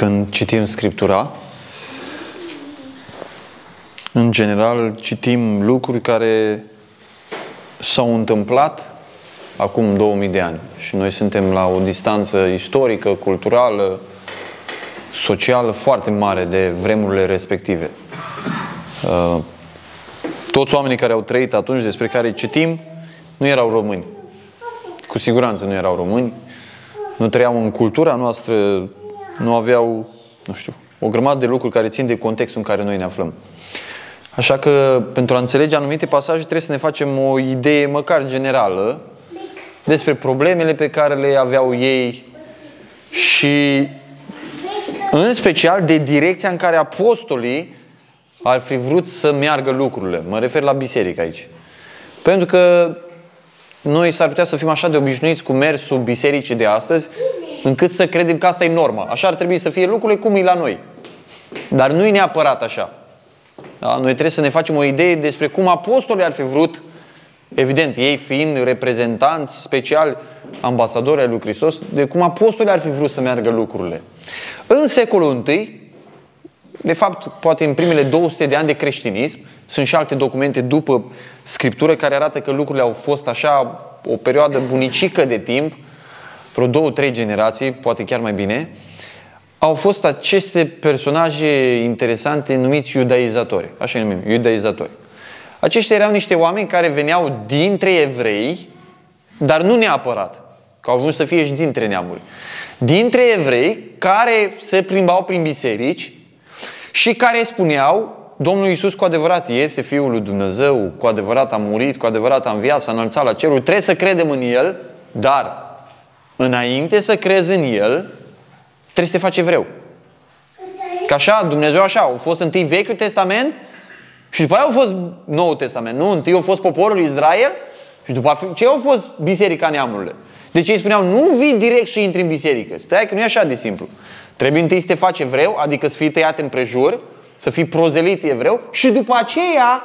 când citim Scriptura, în general citim lucruri care s-au întâmplat acum 2000 de ani și noi suntem la o distanță istorică, culturală, socială foarte mare de vremurile respective. Uh, toți oamenii care au trăit atunci, despre care citim, nu erau români. Cu siguranță nu erau români. Nu trăiau în cultura noastră, nu aveau, nu știu, o grămadă de lucruri care țin de contextul în care noi ne aflăm. Așa că, pentru a înțelege anumite pasaje, trebuie să ne facem o idee măcar generală despre problemele pe care le aveau ei și, în special, de direcția în care apostolii ar fi vrut să meargă lucrurile. Mă refer la biserică aici. Pentru că noi s-ar putea să fim așa de obișnuiți cu mersul bisericii de astăzi, încât să credem că asta e norma. Așa ar trebui să fie lucrurile cum e la noi. Dar nu e neapărat așa. Da? Noi trebuie să ne facem o idee despre cum apostolii ar fi vrut, evident, ei fiind reprezentanți speciali, ambasadori ai lui Hristos, de cum apostolii ar fi vrut să meargă lucrurile. În secolul I, de fapt, poate în primele 200 de ani de creștinism, sunt și alte documente după Scriptură care arată că lucrurile au fost așa o perioadă bunicică de timp, vreo două, trei generații, poate chiar mai bine, au fost aceste personaje interesante numiți iudaizatori. Așa îi numim, iudaizatori. Aceștia erau niște oameni care veneau dintre evrei, dar nu neapărat, că au ajuns să fie și dintre neamuri. Dintre evrei care se plimbau prin biserici și care spuneau Domnul Iisus cu adevărat este Fiul lui Dumnezeu, cu adevărat a murit, cu adevărat a înviat, s-a înălțat la cerul, trebuie să credem în El, dar înainte să crezi în El, trebuie să te faci evreu. Că așa, Dumnezeu așa, au fost întâi Vechiul Testament și după aia au fost Noul Testament. Nu, întâi au fost poporul Israel și după ce au fost Biserica Neamurile. Deci ei spuneau, nu vii direct și intri în biserică. Stai că nu e așa de simplu. Trebuie întâi să te faci evreu, adică să fii tăiat în prejur, să fii prozelit evreu și după aceea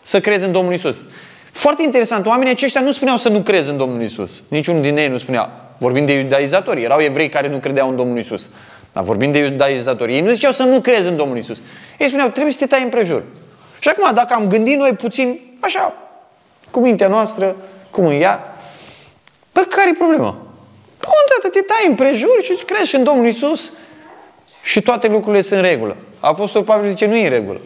să crezi în Domnul Isus. Foarte interesant, oamenii aceștia nu spuneau să nu crezi în Domnul Isus. Niciunul din ei nu spunea. Vorbim de iudaizatori. Erau evrei care nu credeau în Domnul Isus. Dar vorbim de iudaizatori. Ei nu ziceau să nu crezi în Domnul Isus. Ei spuneau, trebuie să te tai împrejur. Și acum, dacă am gândit noi puțin, așa, cu mintea noastră, cum în ea, pe care e problema? Bun, tată, te tai împrejur și crezi în Domnul Isus și toate lucrurile sunt în regulă. Apostolul Pavel zice, nu e în regulă.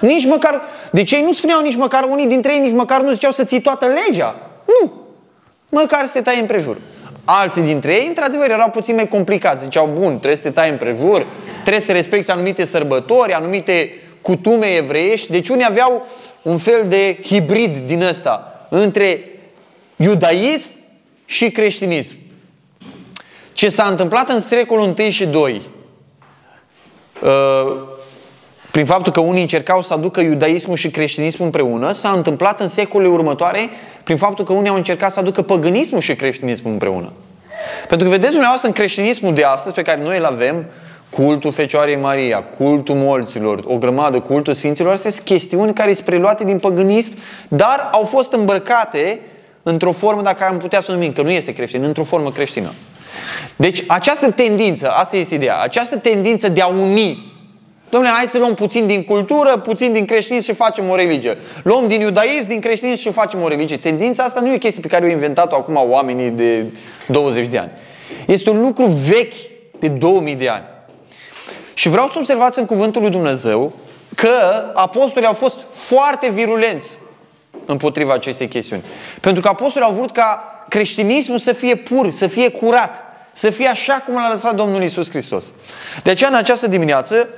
Nici măcar, deci ei nu spuneau nici măcar, unii dintre ei nici măcar nu ziceau să ții toată legea. Nu. Măcar să te tai împrejur. Alții dintre ei, într-adevăr, erau puțin mai complicați. Ziceau, bun, trebuie să te tai împrejur, trebuie să respecti anumite sărbători, anumite cutume evreiești. Deci unii aveau un fel de hibrid din ăsta între iudaism și creștinism. Ce s-a întâmplat în secolul 1 și 2, uh, prin faptul că unii încercau să aducă iudaismul și creștinismul împreună, s-a întâmplat în secolele următoare prin faptul că unii au încercat să aducă păgânismul și creștinismul împreună. Pentru că vedeți dumneavoastră în creștinismul de astăzi pe care noi îl avem, cultul Fecioarei Maria, cultul molților, o grămadă, cultul Sfinților, astea sunt chestiuni care sunt preluate din păgânism, dar au fost îmbrăcate într-o formă, dacă am putea să numim, că nu este creștin, într-o formă creștină. Deci această tendință, asta este ideea, această tendință de a uni Domnule, hai să luăm puțin din cultură, puțin din creștinism și facem o religie. Luăm din iudaism, din creștinism și facem o religie. Tendința asta nu e o chestie pe care au inventat-o acum oamenii de 20 de ani. Este un lucru vechi de 2000 de ani. Și vreau să observați în cuvântul lui Dumnezeu că apostolii au fost foarte virulenți împotriva acestei chestiuni. Pentru că apostolii au vrut ca creștinismul să fie pur, să fie curat, să fie așa cum l-a lăsat Domnul Isus Hristos. De aceea, în această dimineață,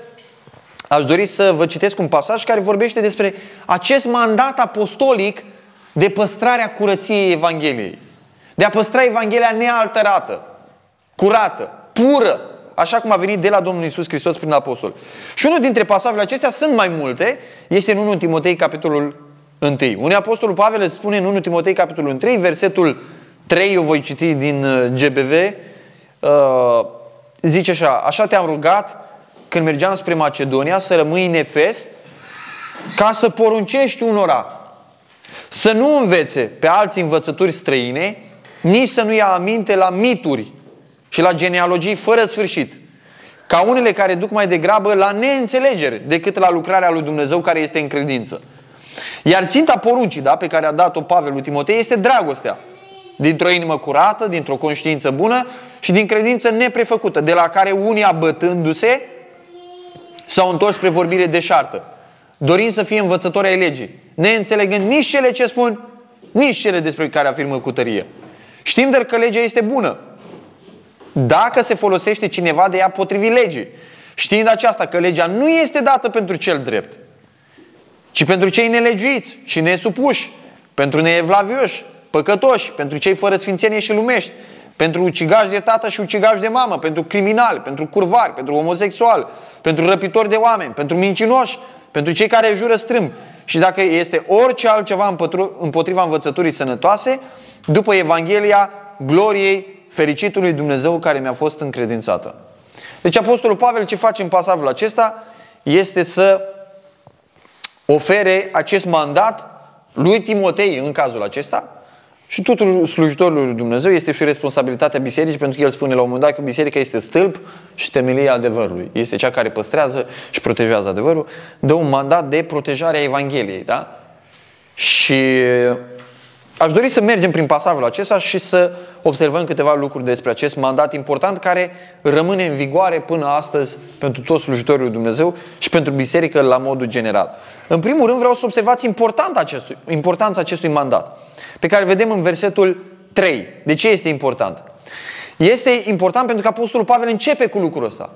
Aș dori să vă citesc un pasaj care vorbește despre acest mandat apostolic de păstrarea curăției Evangheliei. De a păstra Evanghelia nealterată, curată, pură, așa cum a venit de la Domnul Isus Hristos prin apostol. Și unul dintre pasajele acestea, sunt mai multe, este în 1 Timotei, capitolul 1. Unii apostolul Pavel îți spune în 1 Timotei, capitolul 1, versetul 3, eu voi citi din uh, GBV, uh, zice așa, așa te-am rugat când mergeam spre Macedonia, să rămâi în Efes, ca să poruncești unora să nu învețe pe alții învățături străine, nici să nu ia aminte la mituri și la genealogii fără sfârșit, ca unele care duc mai degrabă la neînțelegere decât la lucrarea lui Dumnezeu care este în credință. Iar ținta poruncii da, pe care a dat-o Pavel lui Timotei este dragostea. Dintr-o inimă curată, dintr-o conștiință bună și din credință neprefăcută, de la care unii abătându-se s-au întors spre vorbire deșartă, dorind să fie învățători ai legii, neînțelegând nici cele ce spun, nici cele despre care afirmă cu tărie. Știm dar că legea este bună, dacă se folosește cineva de ea potrivit legii. Știind aceasta că legea nu este dată pentru cel drept, ci pentru cei nelegiuiți și nesupuși, pentru neevlavioși, păcătoși, pentru cei fără sfințenie și lumești, pentru ucigași de tată și ucigași de mamă, pentru criminali, pentru curvari, pentru homosexuali, pentru răpitori de oameni, pentru mincinoși, pentru cei care jură strâmb. Și dacă este orice altceva împotriva învățăturii sănătoase, după Evanghelia gloriei fericitului Dumnezeu care mi-a fost încredințată. Deci Apostolul Pavel ce face în pasajul acesta este să ofere acest mandat lui Timotei în cazul acesta și tuturor slujitorilor lui Dumnezeu este și responsabilitatea bisericii pentru că el spune la un moment dat că biserica este stâlp și temelia adevărului. Este cea care păstrează și protejează adevărul. Dă un mandat de protejare a Evangheliei. Da? Și Aș dori să mergem prin pasajul acesta și să observăm câteva lucruri despre acest mandat important care rămâne în vigoare până astăzi pentru toți slujitorii lui Dumnezeu și pentru biserică la modul general. În primul rând vreau să observați acestui, importanța acestui mandat, pe care vedem în versetul 3. De ce este important? Este important pentru că Apostolul Pavel începe cu lucrul ăsta.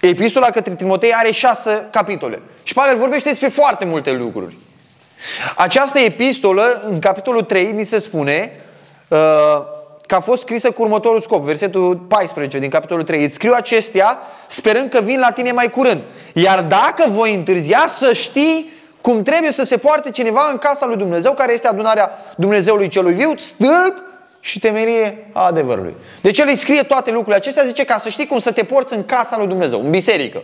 Epistola către Timotei are șase capitole. Și Pavel vorbește despre foarte multe lucruri. Această epistolă, în capitolul 3, ni se spune uh, că a fost scrisă cu următorul scop, versetul 14 din capitolul 3. Îți scriu acestea sperând că vin la tine mai curând. Iar dacă voi întârzia, să știi cum trebuie să se poarte cineva în casa lui Dumnezeu, care este adunarea Dumnezeului celui viu, stâlp și temerie a adevărului. Deci el îi scrie toate lucrurile acestea, zice ca să știi cum să te porți în casa lui Dumnezeu, în biserică.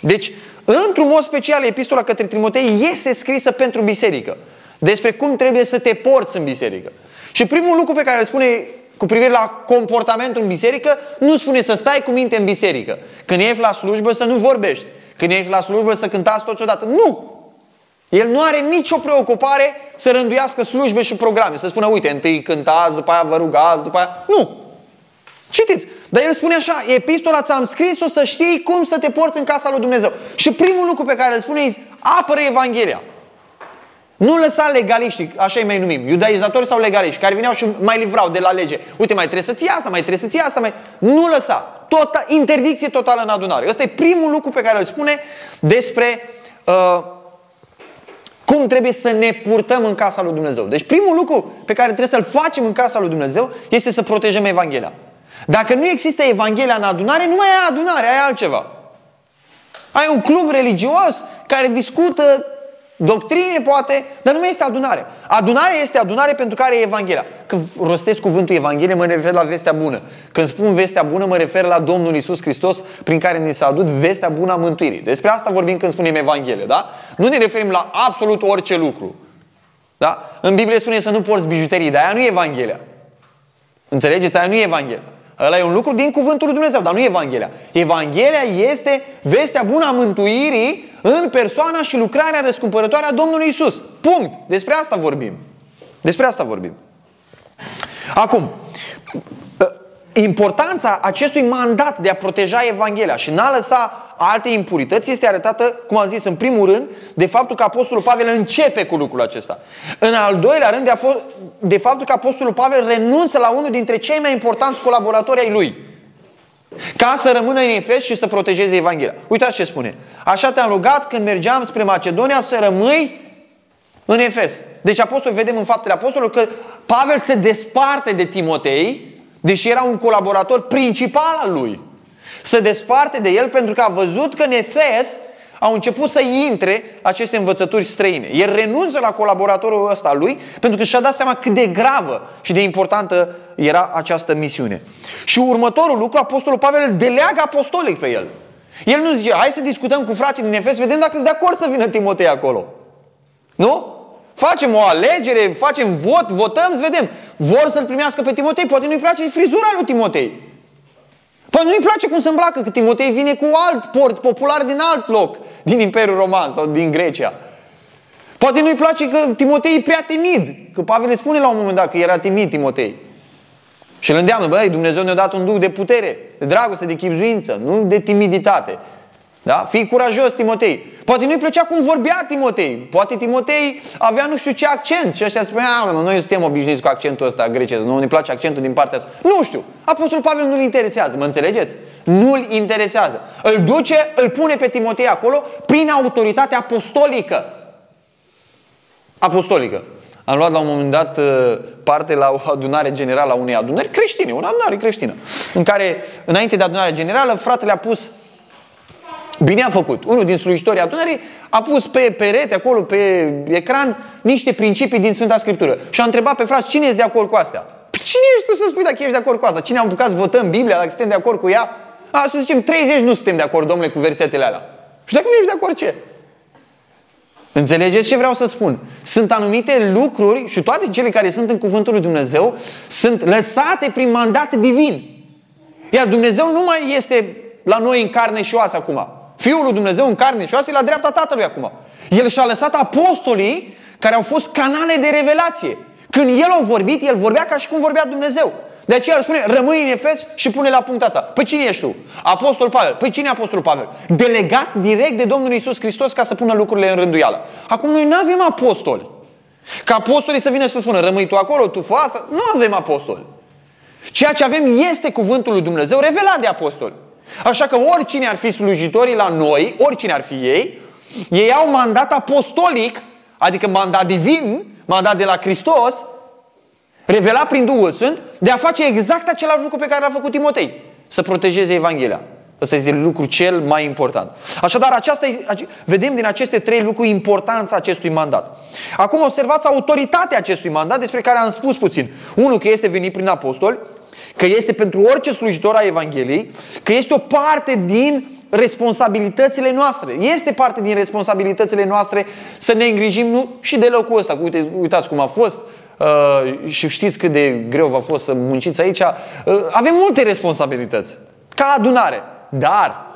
Deci, într-un mod special, epistola către Timotei este scrisă pentru biserică. Despre cum trebuie să te porți în biserică. Și primul lucru pe care îl spune cu privire la comportamentul în biserică, nu spune să stai cu minte în biserică. Când ești la slujbă să nu vorbești. Când ești la slujbă să cântați toți odată. Nu! El nu are nicio preocupare să rânduiască slujbe și programe. Să spună, uite, întâi cântați, după aia vă rugați, după aia... Nu! Citiți! Dar el spune așa, epistola ți-am scris-o să știi cum să te porți în casa lui Dumnezeu. Și primul lucru pe care îl spune e apără Evanghelia. Nu lăsa legaliștii, așa îi mai numim, iudaizatori sau legaliști, care vineau și mai livrau de la lege. Uite, mai trebuie să ții asta, mai trebuie să ții asta, mai... Nu lăsa. Tot, interdicție totală în adunare. Ăsta e primul lucru pe care îl spune despre uh, cum trebuie să ne purtăm în casa lui Dumnezeu. Deci primul lucru pe care trebuie să-l facem în casa lui Dumnezeu este să protejăm Evanghelia. Dacă nu există Evanghelia în adunare, nu mai ai adunare, ai altceva. Ai un club religios care discută doctrine, poate, dar nu mai este adunare. Adunare este adunare pentru care e Evanghelia. Când rostesc cuvântul Evanghelie, mă refer la vestea bună. Când spun vestea bună, mă refer la Domnul Isus Hristos, prin care ne s-a adus vestea bună a mântuirii. Despre asta vorbim când spunem Evanghelie, da? Nu ne referim la absolut orice lucru. Da? În Biblie spune să nu porți bijuterii, dar aia nu e Evanghelia. Înțelegeți? Aia nu e Evanghelia. Ăla e un lucru din cuvântul lui Dumnezeu, dar nu Evanghelia. Evanghelia este vestea bună a mântuirii în persoana și lucrarea răscumpărătoare a Domnului Isus. Punct. Despre asta vorbim. Despre asta vorbim. Acum, importanța acestui mandat de a proteja Evanghelia și n-a lăsa alte impurități este arătată, cum am zis, în primul rând, de faptul că Apostolul Pavel începe cu lucrul acesta. În al doilea rând, de, a fost, de faptul că Apostolul Pavel renunță la unul dintre cei mai importanți colaboratori ai lui. Ca să rămână în Efes și să protejeze Evanghelia. Uitați ce spune. Așa te-am rugat când mergeam spre Macedonia să rămâi în Efes. Deci apostol, vedem în faptele apostolului că Pavel se desparte de Timotei, deși era un colaborator principal al lui se desparte de el pentru că a văzut că în Efes au început să intre aceste învățături străine. El renunță la colaboratorul ăsta lui pentru că și-a dat seama cât de gravă și de importantă era această misiune. Și următorul lucru, Apostolul Pavel îl deleagă apostolic pe el. El nu zice, hai să discutăm cu frații din Efes, vedem dacă sunt de acord să vină Timotei acolo. Nu? Facem o alegere, facem vot, votăm, să vedem. Vor să-l primească pe Timotei, poate nu-i place frizura lui Timotei. Poate nu-i place cum se îmbracă, că Timotei vine cu alt port popular din alt loc, din Imperiul Roman sau din Grecia. Poate nu-i place că Timotei e prea timid, că Pavel îi spune la un moment dat că era timid Timotei. Și îl îndeamnă, băi, Dumnezeu ne-a dat un duh de putere, de dragoste, de chipzuință, nu de timiditate. Da? Fii curajos, Timotei. Poate nu-i plăcea cum vorbea Timotei. Poate Timotei avea nu știu ce accent. Și ăștia spunea, noi suntem obișnuiți cu accentul ăsta grecesc. Nu ne place accentul din partea asta. Nu știu. Apostolul Pavel nu-l interesează. Mă înțelegeți? Nu-l interesează. Îl duce, îl pune pe Timotei acolo prin autoritate apostolică. Apostolică. Am luat la un moment dat uh, parte la o adunare generală a unei adunări creștine, o adunare creștină, în care, înainte de adunarea generală, fratele a pus Bine a făcut. Unul din slujitorii adunării a pus pe perete, acolo, pe ecran, niște principii din Sfânta Scriptură. Și a întrebat pe frați, cine este de acord cu astea? Păi cine ești tu să spui dacă ești de acord cu asta? Cine am apucat să votăm Biblia, dacă suntem de acord cu ea? A, să zicem, 30 nu suntem de acord, domnule, cu versetele alea. Și dacă nu ești de acord, ce? Înțelegeți ce vreau să spun? Sunt anumite lucruri și toate cele care sunt în Cuvântul lui Dumnezeu sunt lăsate prin mandat divin. Iar Dumnezeu nu mai este la noi în carne și oasă acum. Fiul lui Dumnezeu în carne și oasă la dreapta Tatălui acum. El și-a lăsat apostolii care au fost canale de revelație. Când el a vorbit, el vorbea ca și cum vorbea Dumnezeu. De aceea el spune, rămâi în Efes și pune la punct asta. Păi cine ești tu? Apostol Pavel. Păi cine e Apostol Pavel? Delegat direct de Domnul Isus Hristos ca să pună lucrurile în rânduială. Acum noi nu avem apostoli. Ca apostolii să vină și să spună, rămâi tu acolo, tu fă asta. Nu avem apostoli. Ceea ce avem este cuvântul lui Dumnezeu revelat de apostoli. Așa că oricine ar fi slujitorii la noi, oricine ar fi ei, ei au mandat apostolic, adică mandat divin, mandat de la Hristos, revelat prin Duhul Sfânt, de a face exact același lucru pe care l-a făcut Timotei. Să protejeze Evanghelia. Ăsta este lucru cel mai important. Așadar, aceasta, vedem din aceste trei lucruri importanța acestui mandat. Acum observați autoritatea acestui mandat despre care am spus puțin. Unul, că este venit prin apostoli, că este pentru orice slujitor a Evangheliei, că este o parte din responsabilitățile noastre. Este parte din responsabilitățile noastre să ne îngrijim nu și de locul ăsta. Uite, uitați cum a fost uh, și știți cât de greu v-a fost să munciți aici. Uh, avem multe responsabilități ca adunare, dar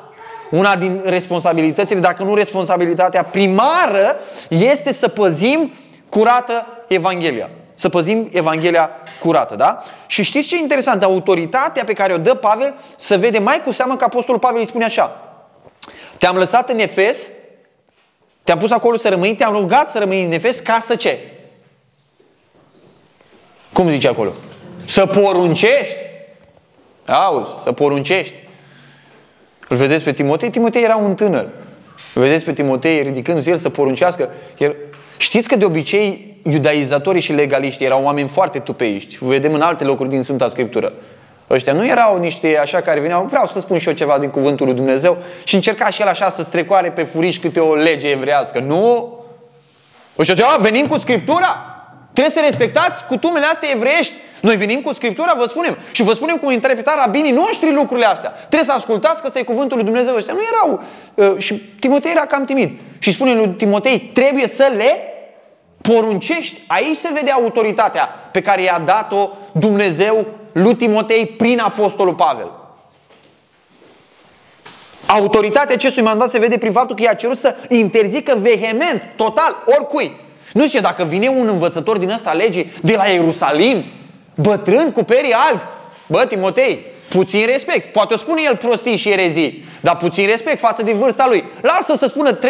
una din responsabilitățile, dacă nu responsabilitatea primară, este să păzim curată Evanghelia. Să păzim Evanghelia curată, da? Și știți ce e interesant? Autoritatea pe care o dă Pavel să vede mai cu seamă că Apostolul Pavel îi spune așa. Te-am lăsat în Efes, te-am pus acolo să rămâi, te-am rugat să rămâi în Efes ca să ce? Cum zice acolo? Să poruncești. Auzi, să poruncești. Îl vedeți pe Timotei? Timotei era un tânăr. Îl vedeți pe Timotei ridicându-se el să poruncească. El... Știți că de obicei iudaizatorii și legaliștii erau oameni foarte tupeiști. Vedem în alte locuri din Sfânta Scriptură. Ăștia nu erau niște așa care veneau, vreau să spun și eu ceva din cuvântul lui Dumnezeu și încerca și el așa să strecoare pe furiș câte o lege evrească. Nu! Ăștia zicea, venim cu Scriptura! Trebuie să respectați cutumele astea evreiești. Noi venim cu Scriptura, vă spunem. Și vă spunem cum interpreta rabinii noștri lucrurile astea. Trebuie să ascultați că ăsta e cuvântul lui Dumnezeu. Ăștia nu erau. Uh, și Timotei era cam timid. Și spune lui Timotei, trebuie să le poruncești. Aici se vede autoritatea pe care i-a dat-o Dumnezeu lui Timotei prin Apostolul Pavel. Autoritatea acestui mandat se vede prin faptul că i-a cerut să interzică vehement, total, oricui. Nu zice, dacă vine un învățător din ăsta legii de la Ierusalim, bătrân cu perii albi, bă, Timotei, Puțin respect. Poate o spune el prostii și erezii, dar puțin respect față de vârsta lui. Lasă să spună 30-50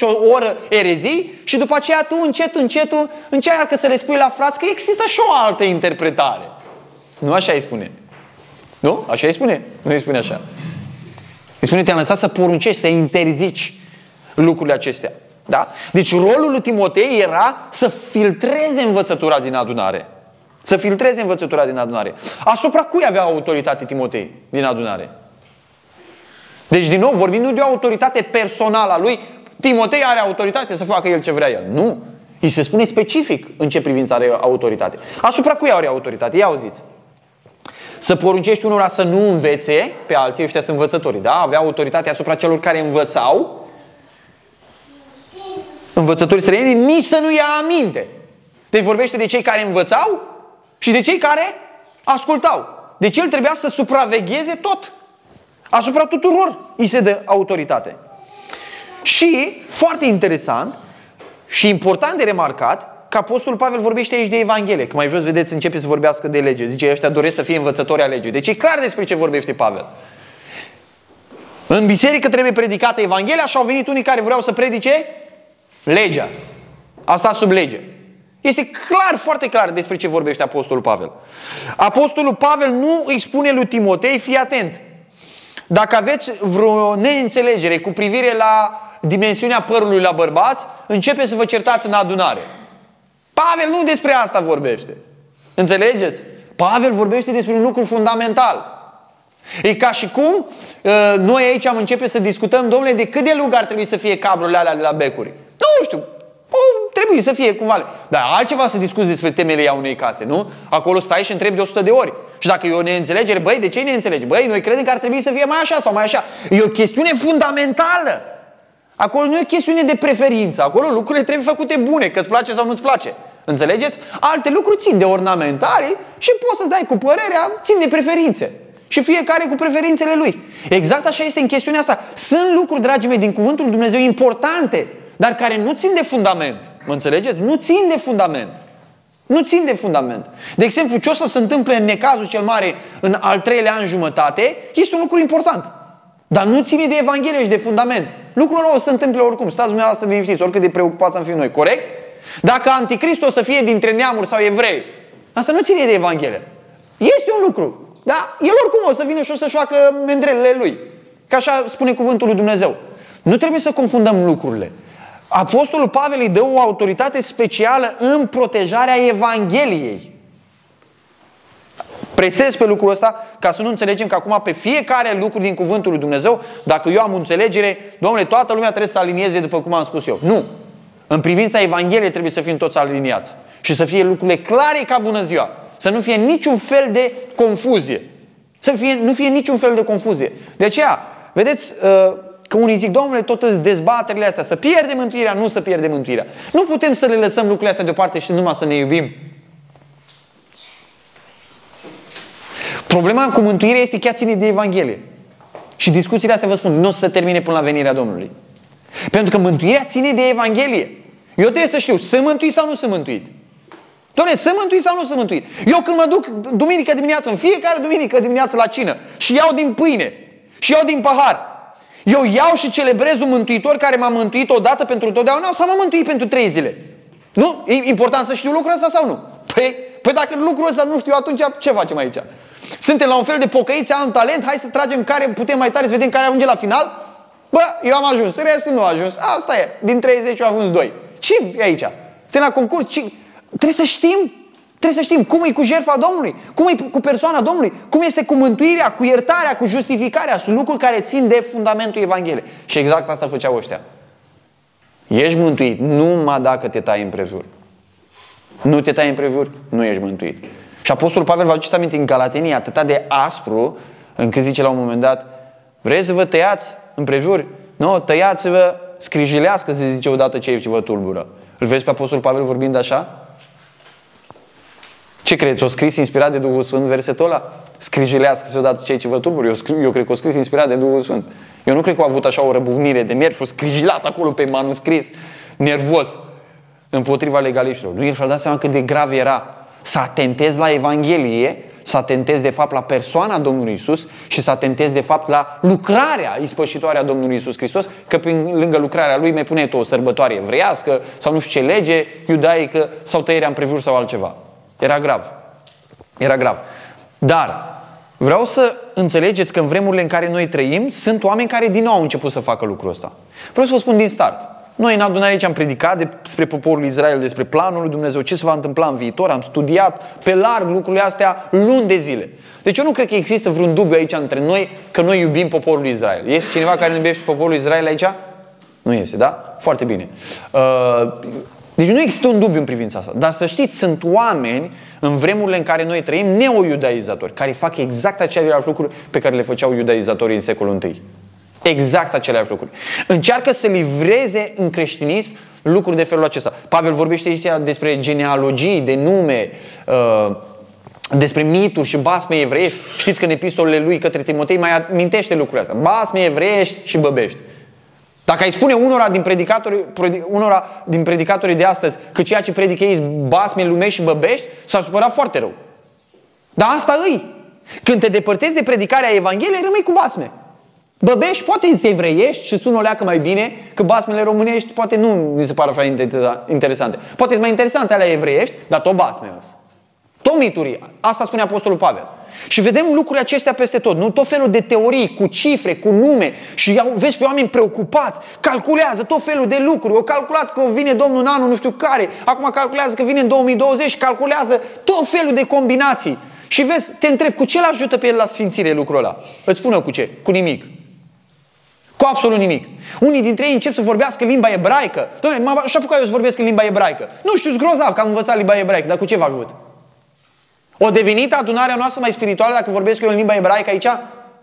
o oră erezii și după aceea tu încet, încet încearcă să le spui la frați că există și o altă interpretare. Nu așa îi spune. Nu? Așa îi spune? Nu îi spune așa. Îi spune, te-am lăsat să poruncești, să interzici lucrurile acestea. Da? Deci rolul lui Timotei era să filtreze învățătura din adunare. Să filtreze învățătura din adunare. Asupra cui avea autoritate Timotei din adunare? Deci, din nou, vorbim nu de o autoritate personală a lui. Timotei are autoritate să facă el ce vrea el. Nu. Îi se spune specific în ce privință are autoritate. Asupra cui are autoritate? Ia auziți. Să poruncești unora să nu învețe pe alții, ăștia sunt învățătorii, da? Avea autoritate asupra celor care învățau, învățătorii străini, nici să nu ia aminte. Deci vorbește de cei care învățau și de cei care ascultau. Deci el trebuia să supravegheze tot Asupra tuturor îi se dă autoritate. Și, foarte interesant și important de remarcat, că Apostolul Pavel vorbește aici de Evanghelie. Că mai jos, vedeți, începe să vorbească de lege. Zice, ăștia doresc să fie învățători a legii. Deci e clar despre ce vorbește Pavel. În biserică trebuie predicată Evanghelia și au venit unii care vreau să predice legea. Asta sub lege. Este clar, foarte clar despre ce vorbește Apostolul Pavel. Apostolul Pavel nu îi spune lui Timotei, fii atent, dacă aveți vreo neînțelegere cu privire la dimensiunea părului la bărbați, începe să vă certați în adunare. Pavel nu despre asta vorbește. Înțelegeți? Pavel vorbește despre un lucru fundamental. E ca și cum uh, noi aici am începe să discutăm, domnule, de cât de lung ar trebui să fie cablurile alea de la becuri. Nu știu, o, trebuie să fie cumva. Dar altceva să discuți despre temele a unei case, nu? Acolo stai și întrebi de 100 de ori. Și dacă e o neînțelegere, băi, de ce ne înțelegi? Băi, noi credem că ar trebui să fie mai așa sau mai așa. E o chestiune fundamentală. Acolo nu e o chestiune de preferință. Acolo lucrurile trebuie făcute bune, că îți place sau nu-ți place. Înțelegeți? Alte lucruri țin de ornamentare și poți să-ți dai cu părerea, țin de preferințe. Și fiecare cu preferințele lui. Exact așa este în chestiunea asta. Sunt lucruri, dragii mei, din Cuvântul lui Dumnezeu importante, dar care nu țin de fundament. Mă înțelegeți? Nu țin de fundament. Nu țin de fundament. De exemplu, ce o să se întâmple în necazul cel mare în al treilea an jumătate, este un lucru important. Dar nu ține de Evanghelie și de fundament. Lucrul ăla o să se întâmple oricum. Stați dumneavoastră liniștiți, oricât de preocupați am fi noi. Corect? Dacă anticrist o să fie dintre neamuri sau evrei, asta nu ține de Evanghelie. Este un lucru. Da? El oricum o să vină și o să-și facă mendrelele lui. Ca așa spune cuvântul lui Dumnezeu. Nu trebuie să confundăm lucrurile. Apostolul Pavel îi dă o autoritate specială în protejarea Evangheliei. Presez pe lucrul ăsta ca să nu înțelegem că acum pe fiecare lucru din cuvântul lui Dumnezeu, dacă eu am înțelegere, domnule, toată lumea trebuie să alinieze după cum am spus eu. Nu. În privința Evangheliei trebuie să fim toți aliniați. Și să fie lucrurile clare ca bună ziua. Să nu fie niciun fel de confuzie. Să fie, nu fie niciun fel de confuzie. De aceea, vedeți, uh, că unii zic, domnule, tot îți dezbaterile astea, să pierdem mântuirea, nu să pierdem mântuirea. Nu putem să le lăsăm lucrurile astea deoparte și numai să ne iubim. Problema cu mântuirea este chiar ține de Evanghelie. Și discuțiile astea, vă spun, nu o să se termine până la venirea Domnului. Pentru că mântuirea ține de Evanghelie. Eu trebuie să știu, sunt mântuit sau nu sunt mântuit. Doamne, să mântui sau nu să mântui? Eu când mă duc duminică dimineață, în fiecare duminică dimineață la cină și iau din pâine și iau din pahar, eu iau și celebrez un mântuitor care m-a mântuit odată pentru totdeauna sau m-a mântuit pentru trei zile? Nu? E important să știu lucrul ăsta sau nu? Păi, păi dacă lucrul ăsta nu știu, atunci ce facem aici? Suntem la un fel de pocăiți, am talent, hai să tragem care putem mai tare, să vedem care ajunge la final? Bă, eu am ajuns, restul nu a ajuns. Asta e. Din 30 eu am ajuns 2. Ce e aici? Suntem la concurs? Ce? Trebuie să știm. Trebuie să știm cum e cu jertfa Domnului, cum e cu persoana Domnului, cum este cu mântuirea, cu iertarea, cu justificarea. Sunt lucruri care țin de fundamentul Evangheliei. Și exact asta făceau ăștia. Ești mântuit numai dacă te tai împrejur. Nu te tai împrejur, nu ești mântuit. Și Apostolul Pavel vă aduceți aminte în Galatenia atât de aspru, încât zice la un moment dat, vreți să vă tăiați împrejur? Nu, tăiați-vă, scrijilească, se zice odată ce vă tulbură. Îl vezi pe Apostolul Pavel vorbind așa? Ce credeți? O scris inspirat de Duhul Sfânt versetul ăla? Scrijilească-se odată cei ce vă tulburi. Eu, scriu, eu cred că o scris inspirat de Duhul Sfânt. Eu nu cred că a avut așa o răbuvnire de nervi și o scrijilat acolo pe manuscris, nervos, împotriva legaliștilor. Nu, el și-a dat seama cât de grav era să atentezi la Evanghelie, să atentezi de fapt la persoana Domnului Isus și să atentezi de fapt la lucrarea ispășitoare a Domnului Isus Hristos, că prin lângă lucrarea Lui mai pune o sărbătoare evreiască sau nu știu ce lege iudaică sau tăierea împrejur sau altceva. Era grav. Era grav. Dar vreau să înțelegeți că în vremurile în care noi trăim, sunt oameni care din nou au început să facă lucrul ăsta. Vreau să vă spun din start. Noi în adunare aici am predicat despre poporul Israel, despre planul lui Dumnezeu, ce se va întâmpla în viitor, am studiat pe larg lucrurile astea luni de zile. Deci eu nu cred că există vreun dubiu aici între noi că noi iubim poporul Israel. Este cineva care nu iubește poporul Israel aici? Nu este, da? Foarte bine. Uh, deci nu există un dubiu în privința asta. Dar să știți, sunt oameni în vremurile în care noi trăim neo-iudaizatori, care fac exact aceleași lucruri pe care le făceau iudaizatorii în secolul I. Exact aceleași lucruri. Încearcă să livreze în creștinism lucruri de felul acesta. Pavel vorbește aici despre genealogii, de nume, uh, despre mituri și basme evreiești. Știți că în epistolele lui către Timotei mai amintește lucrurile astea. Basme evreiești și băbești. Dacă ai spune unora din predicatorii, unora din predicatorii de astăzi că ceea ce predică ei basme lumești și băbești, s-ar supăra foarte rău. Dar asta îi. Când te depărtezi de predicarea Evangheliei, rămâi cu basme. Băbești, poate îți evreiești și sună o leacă mai bine, că basmele românești poate nu mi se pare așa interesante. Poate sunt mai interesante alea evreiești, dar tot basme ăsta. Tot mituri. Asta spune Apostolul Pavel. Și vedem lucrurile acestea peste tot. Nu tot felul de teorii cu cifre, cu nume. Și vezi pe oameni preocupați. Calculează tot felul de lucruri. O calculat că vine Domnul în anul nu știu care. Acum calculează că vine în 2020 și calculează tot felul de combinații. Și vezi, te întreb, cu ce l ajută pe el la sfințire lucrul ăla? Îți spune cu ce? Cu nimic. Cu absolut nimic. Unii dintre ei încep să vorbească limba ebraică. Doamne, m-am așa apucat eu să vorbesc în limba ebraică. Nu știu, grozav că am învățat limba ebraică, dar cu ce vă ajut? O devenit adunarea noastră mai spirituală dacă vorbesc eu în limba ebraică aici?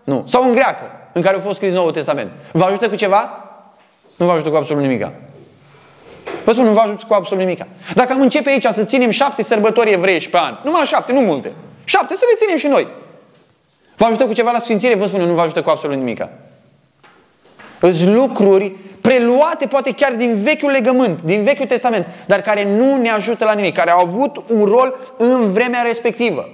Nu. Sau în greacă, în care a fost scris Noul Testament. Vă ajută cu ceva? Nu vă ajută cu absolut nimic. Vă spun, nu vă ajută cu absolut nimic. Dacă am începe aici să ținem șapte sărbători evreiești pe an, numai șapte, nu multe, șapte, să le ținem și noi. Vă ajută cu ceva la sfințire? Vă spun, nu vă ajută cu absolut nimic. Îți lucruri preluate poate chiar din Vechiul Legământ, din Vechiul Testament, dar care nu ne ajută la nimic, care au avut un rol în vremea respectivă.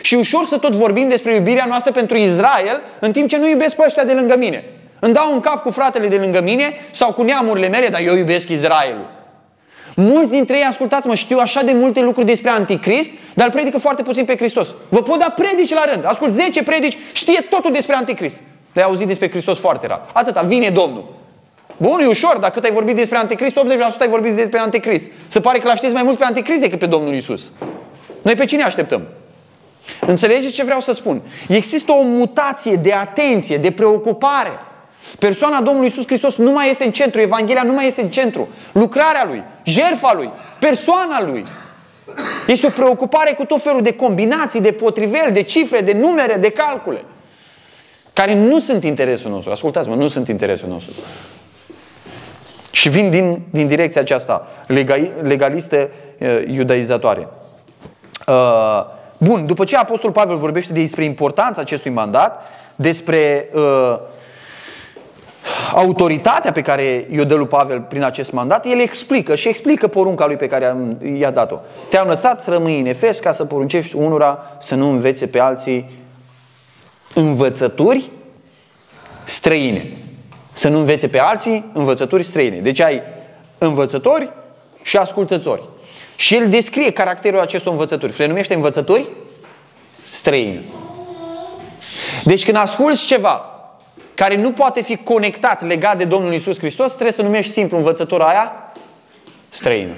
Și ușor să tot vorbim despre iubirea noastră pentru Israel, în timp ce nu iubesc pe ăștia de lângă mine. Îmi dau un cap cu fratele de lângă mine sau cu neamurile mele, dar eu iubesc Israelul. Mulți dintre ei, ascultați-mă, știu așa de multe lucruri despre Anticrist, dar îl predică foarte puțin pe Hristos. Vă pot da predici la rând. Ascult 10 predici, știe totul despre Anticrist. Le-ai auzit despre Hristos foarte rar. Atâta, vine Domnul. Bun, e ușor, dacă ai vorbit despre Anticrist, 80% ai vorbit despre Anticrist. Se pare că l mai mult pe Anticrist decât pe Domnul Isus. Noi pe cine așteptăm? Înțelegeți ce vreau să spun? Există o mutație de atenție, de preocupare. Persoana Domnului Isus Hristos nu mai este în centru, Evanghelia nu mai este în centru. Lucrarea Lui, jertfa Lui, persoana Lui. Este o preocupare cu tot felul de combinații, de potriveli, de cifre, de numere, de calcule. Care nu sunt interesul nostru. Ascultați-mă, nu sunt interesul nostru. Și vin din, din direcția aceasta legalistă iudaizatoare. Bun, după ce Apostolul Pavel vorbește despre importanța acestui mandat, despre uh, autoritatea pe care i-o dă lui Pavel prin acest mandat, el explică și explică porunca lui pe care i-a dat-o. Te-am lăsat să rămâi în Efes ca să poruncești unora să nu învețe pe alții învățături străine. Să nu învețe pe alții învățături străine. Deci ai învățători și ascultători. Și el descrie caracterul acestor învățături și le numește învățători străine. Deci când asculți ceva care nu poate fi conectat, legat de Domnul Isus Hristos, trebuie să numești simplu învățătura aia străină.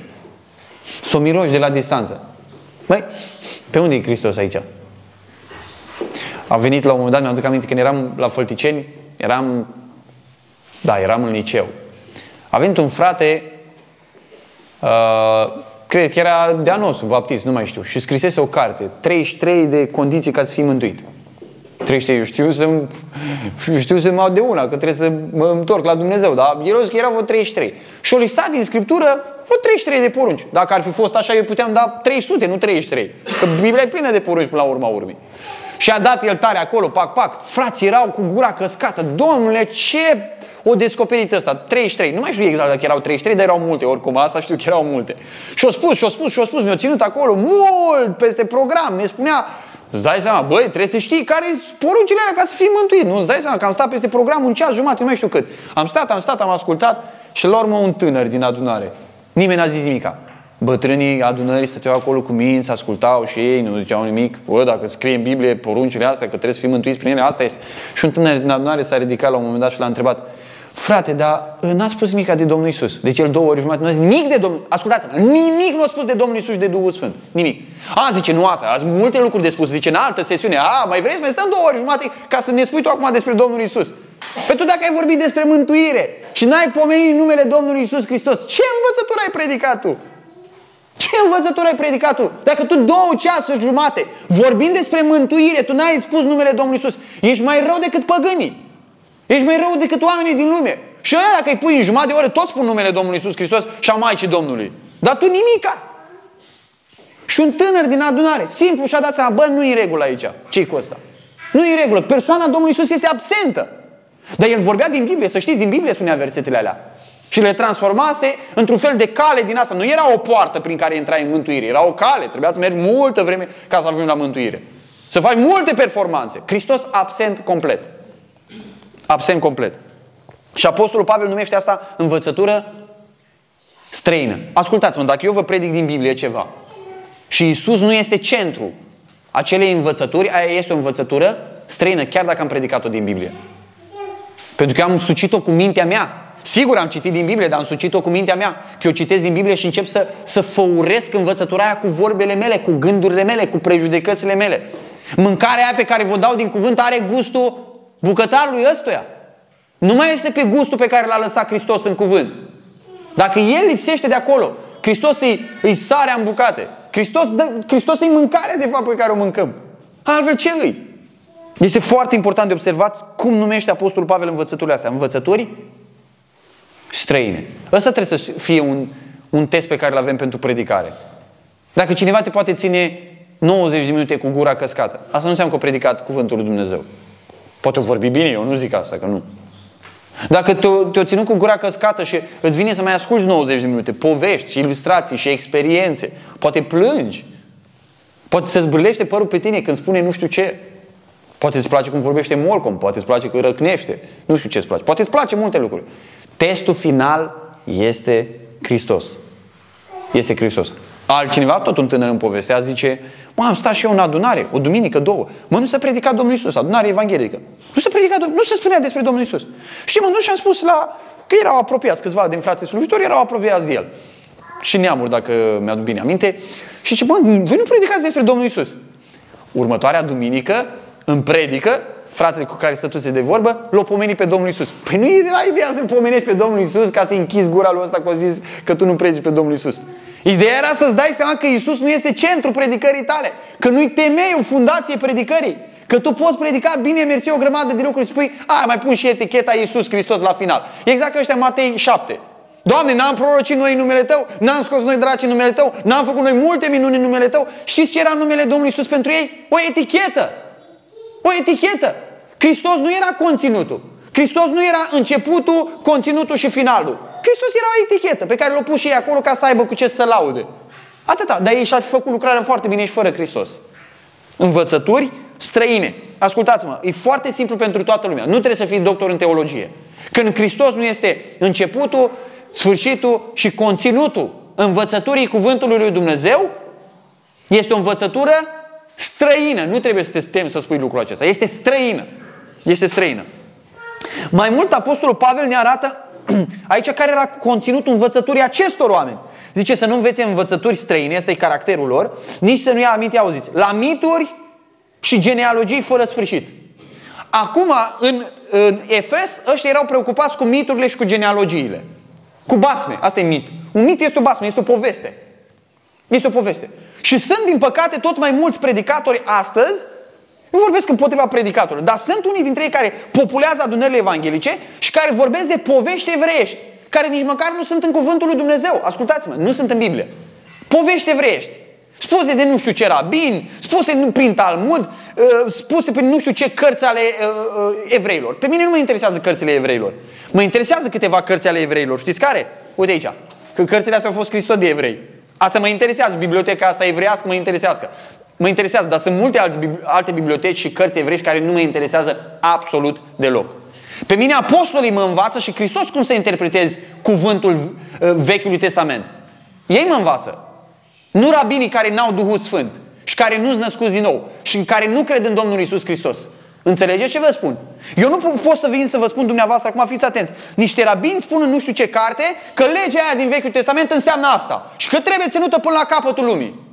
Să o miroși de la distanță. Măi, pe unde e Hristos aici? A venit la un moment dat, mi-am aduc aminte, când eram la Fălticeni, eram, da, eram în liceu. A venit un frate, uh, cred că era de anul nostru, baptist, nu mai știu, și scrisese o carte, 33 de condiții ca să fii mântuit. 33, eu știu să eu știu să mă de una, că trebuie să mă întorc la Dumnezeu, dar el că erau vreo 33. Și o listat din Scriptură vreo 33 de porunci. Dacă ar fi fost așa, eu puteam da 300, nu 33. Că Biblia e plină de porunci până la urma urmei. Și a dat el tare acolo, pac, pac. Frații erau cu gura căscată. Domnule, ce o descoperit ăsta? 33. Nu mai știu exact dacă erau 33, dar erau multe. Oricum, asta știu că erau multe. Și-o spus, și-o spus, și-o spus. Mi-a ținut acolo mult peste program. Ne spunea, Îți dai seama, băi, trebuie să știi care sunt poruncile alea ca să fii mântuit. Nu, îți dai seama că am stat peste program un ceas jumate, nu mai știu cât. Am stat, am stat, am ascultat și la urmă un tânăr din adunare. Nimeni n-a zis nimica. Bătrânii adunării stăteau acolo cu minți, ascultau și ei, nu ziceau nimic. Bă, dacă scrie în Biblie poruncile astea, că trebuie să fim mântuiți prin ele, asta este. Și un tânăr din adunare s-a ridicat la un moment dat și l-a întrebat, frate, dar uh, n-a spus nimic de Domnul Isus. Deci el două ori jumătate nu a zis nimic de Domnul Ascultați-mă, nimic nu a spus de Domnul Isus și de Duhul Sfânt. Nimic. A, zice, nu asta, azi multe lucruri de spus. Zice, în altă sesiune, a, mai vreți să mai stăm două ori jumate ca să ne spui tu acum despre Domnul Isus. Pe tu dacă ai vorbit despre mântuire și n-ai pomenit numele Domnului Isus Hristos, ce învățătură ai predicat tu? Ce învățătură ai predicat tu? Dacă tu două ceasuri jumate vorbind despre mântuire, tu n-ai spus numele Domnului Isus, ești mai rău decât păgânii. Ești mai rău decât oamenii din lume. Și aia dacă îi pui în jumătate de oră, toți spun numele Domnului Isus Hristos și a Maicii Domnului. Dar tu nimica. Și un tânăr din adunare, simplu, și-a dat seama, bă, nu e regulă aici. ce cu ăsta? Nu e regulă. Persoana Domnului Isus este absentă. Dar el vorbea din Biblie, să știți, din Biblie spunea versetele alea. Și le transformase într-un fel de cale din asta. Nu era o poartă prin care intrai în mântuire, era o cale. Trebuia să mergi multă vreme ca să ajungi la mântuire. Să faci multe performanțe. Hristos absent complet. Absent complet. Și Apostolul Pavel numește asta învățătură străină. Ascultați-mă, dacă eu vă predic din Biblie ceva și Isus nu este centru acelei învățături, aia este o învățătură străină, chiar dacă am predicat-o din Biblie. Pentru că am sucit-o cu mintea mea. Sigur am citit din Biblie, dar am sucit-o cu mintea mea. Că eu citesc din Biblie și încep să, să făuresc învățătura aia cu vorbele mele, cu gândurile mele, cu prejudecățile mele. Mâncarea aia pe care vă dau din cuvânt are gustul bucătarului ăstuia. Nu mai este pe gustul pe care l-a lăsat Hristos în cuvânt. Dacă El lipsește de acolo, Hristos îi, îi sare în bucate. Hristos, dă, Hristos îi mâncarea de fapt pe care o mâncăm. Altfel ce îi? Este foarte important de observat cum numește Apostolul Pavel învățăturile astea. Învățători străine. Ăsta trebuie să fie un, un test pe care îl avem pentru predicare. Dacă cineva te poate ține 90 de minute cu gura căscată, asta nu înseamnă că a predicat cuvântul lui Dumnezeu. Poate o vorbi bine, eu nu zic asta, că nu. Dacă te-o ținut cu gura căscată și îți vine să mai asculți 90 de minute, povești și ilustrații și experiențe, poate plângi, poate să zbrâlește părul pe tine când spune nu știu ce, poate îți place cum vorbește Molcom, poate îți place că răcnește, nu știu ce îți place, poate îți place multe lucruri. Testul final este Hristos. Este Hristos. Altcineva, tot un tânăr în povestea, zice, mă, am stat și eu în adunare, o duminică, două. Mă, nu se predica Domnul Isus, adunare evanghelică. Nu se predica, nu se spunea despre Domnul Isus. Și mă duc și am spus la, că erau apropiați, câțiva din frații slujitori erau apropiați de el. Și neamuri, dacă mi-aduc bine aminte. Și ce, mă, voi nu predicați despre Domnul Isus. Următoarea duminică, în predică, fratele cu care stătuse de vorbă, l-a pomenit pe Domnul Isus. Păi nu e la ideea să-l pomenești pe Domnul Isus ca să închizi gura lui ăsta că zis că tu nu predici pe Domnul Isus. Ideea era să-ți dai seama că Isus nu este centru predicării tale, că nu-i temeiul, fundație predicării. Că tu poți predica bine, mersi o grămadă de lucruri și spui, a, mai pun și eticheta Iisus Hristos la final. Exact ca ăștia Matei 7. Doamne, n-am prorocit noi în numele Tău, n-am scos noi draci în numele Tău, n-am făcut noi multe minuni în numele Tău. Știți ce era numele Domnului Iisus pentru ei? O etichetă. O etichetă. Hristos nu era conținutul. Hristos nu era începutul, conținutul și finalul. Hristos era o etichetă pe care l-au pus și ei acolo ca să aibă cu ce să laude. Atâta. Dar ei și-au făcut lucrarea foarte bine și fără Hristos. Învățături străine. Ascultați-mă, e foarte simplu pentru toată lumea. Nu trebuie să fii doctor în teologie. Când Hristos nu este începutul, sfârșitul și conținutul învățăturii cuvântului lui Dumnezeu, este o învățătură străină. Nu trebuie să te temi să spui lucrul acesta. Este străină. Este străină. Mai mult, Apostolul Pavel ne arată aici care era conținutul învățăturii acestor oameni. Zice să nu învețe învățături străine, ăsta e caracterul lor, nici să nu ia aminte, auziți, la mituri și genealogii fără sfârșit. Acum, în, în Efes, ăștia erau preocupați cu miturile și cu genealogiile. Cu basme. Asta e mit. Un mit este o basme, este o poveste. Este o poveste. Și sunt, din păcate, tot mai mulți predicatori astăzi nu vorbesc împotriva predicatorilor, dar sunt unii dintre ei care populează adunările evanghelice și care vorbesc de povești evreiești, care nici măcar nu sunt în cuvântul lui Dumnezeu. Ascultați-mă, nu sunt în Biblie. Povești evreiești. Spuse de nu știu ce rabin, spuse prin Talmud, uh, spuse prin nu știu ce cărți ale uh, uh, evreilor. Pe mine nu mă interesează cărțile evreilor. Mă interesează câteva cărți ale evreilor. Știți care? Uite aici. Că cărțile astea au fost scrise tot de evrei. Asta mă interesează, biblioteca asta evreiască mă interesează. Mă interesează, dar sunt multe alte biblioteci și cărți evrești care nu mă interesează absolut deloc. Pe mine apostolii mă învață și Hristos cum să interpretezi cuvântul uh, Vechiului Testament. Ei mă învață. Nu rabinii care n-au Duhul Sfânt și care nu-s născuți din nou și care nu cred în Domnul Isus Hristos. Înțelegeți ce vă spun? Eu nu pot să vin să vă spun dumneavoastră, acum fiți atenți. Niște rabini spun în nu știu ce carte că legea aia din Vechiul Testament înseamnă asta și că trebuie ținută până la capătul lumii.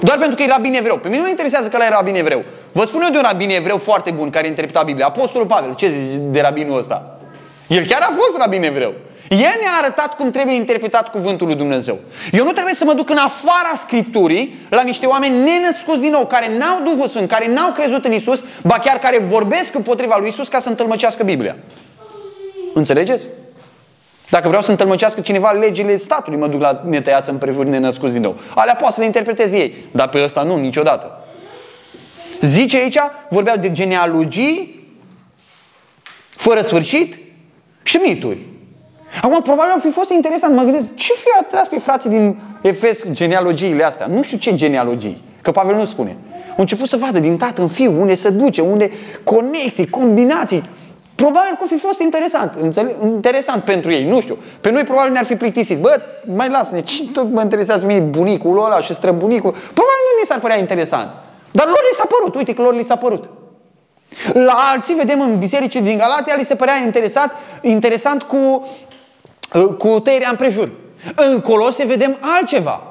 Doar pentru că e rabin evreu. Pe mine nu mă interesează că ăla e rabin evreu. Vă spun eu de un rabin evreu foarte bun care interpreta Biblia. Apostolul Pavel. Ce zici de rabinul ăsta? El chiar a fost rabin evreu. El ne-a arătat cum trebuie interpretat cuvântul lui Dumnezeu. Eu nu trebuie să mă duc în afara Scripturii la niște oameni nenăscuți din nou, care n-au Duhul Sfânt, care n-au crezut în Isus, ba chiar care vorbesc împotriva lui Isus ca să întâlmăcească Biblia. Înțelegeți? Dacă vreau să întâlmăcească cineva legile statului, mă duc la netăiață împrejur nenăscuți din nou. Alea poate să le interpreteze ei, dar pe ăsta nu, niciodată. Zice aici, vorbeau de genealogii, fără sfârșit și mituri. Acum, probabil ar fi fost interesant, mă gândesc, ce fi atras pe frații din Efes genealogiile astea? Nu știu ce genealogii, că Pavel nu spune. Au început să vadă din tată în fiu, unde se duce, unde conexii, combinații. Probabil că ar fi fost interesant, înțeleg? interesant pentru ei, nu știu. Pe noi probabil ne-ar fi plictisit. Bă, mai lasă-ne, ce tot mă interesează mie bunicul ăla și străbunicul. Probabil nu ne s-ar părea interesant. Dar lor li s-a părut, uite că lor li s-a părut. La alții, vedem în bisericii din Galatia, li se părea interesat, interesant cu, cu tăierea împrejur. În Colose vedem altceva.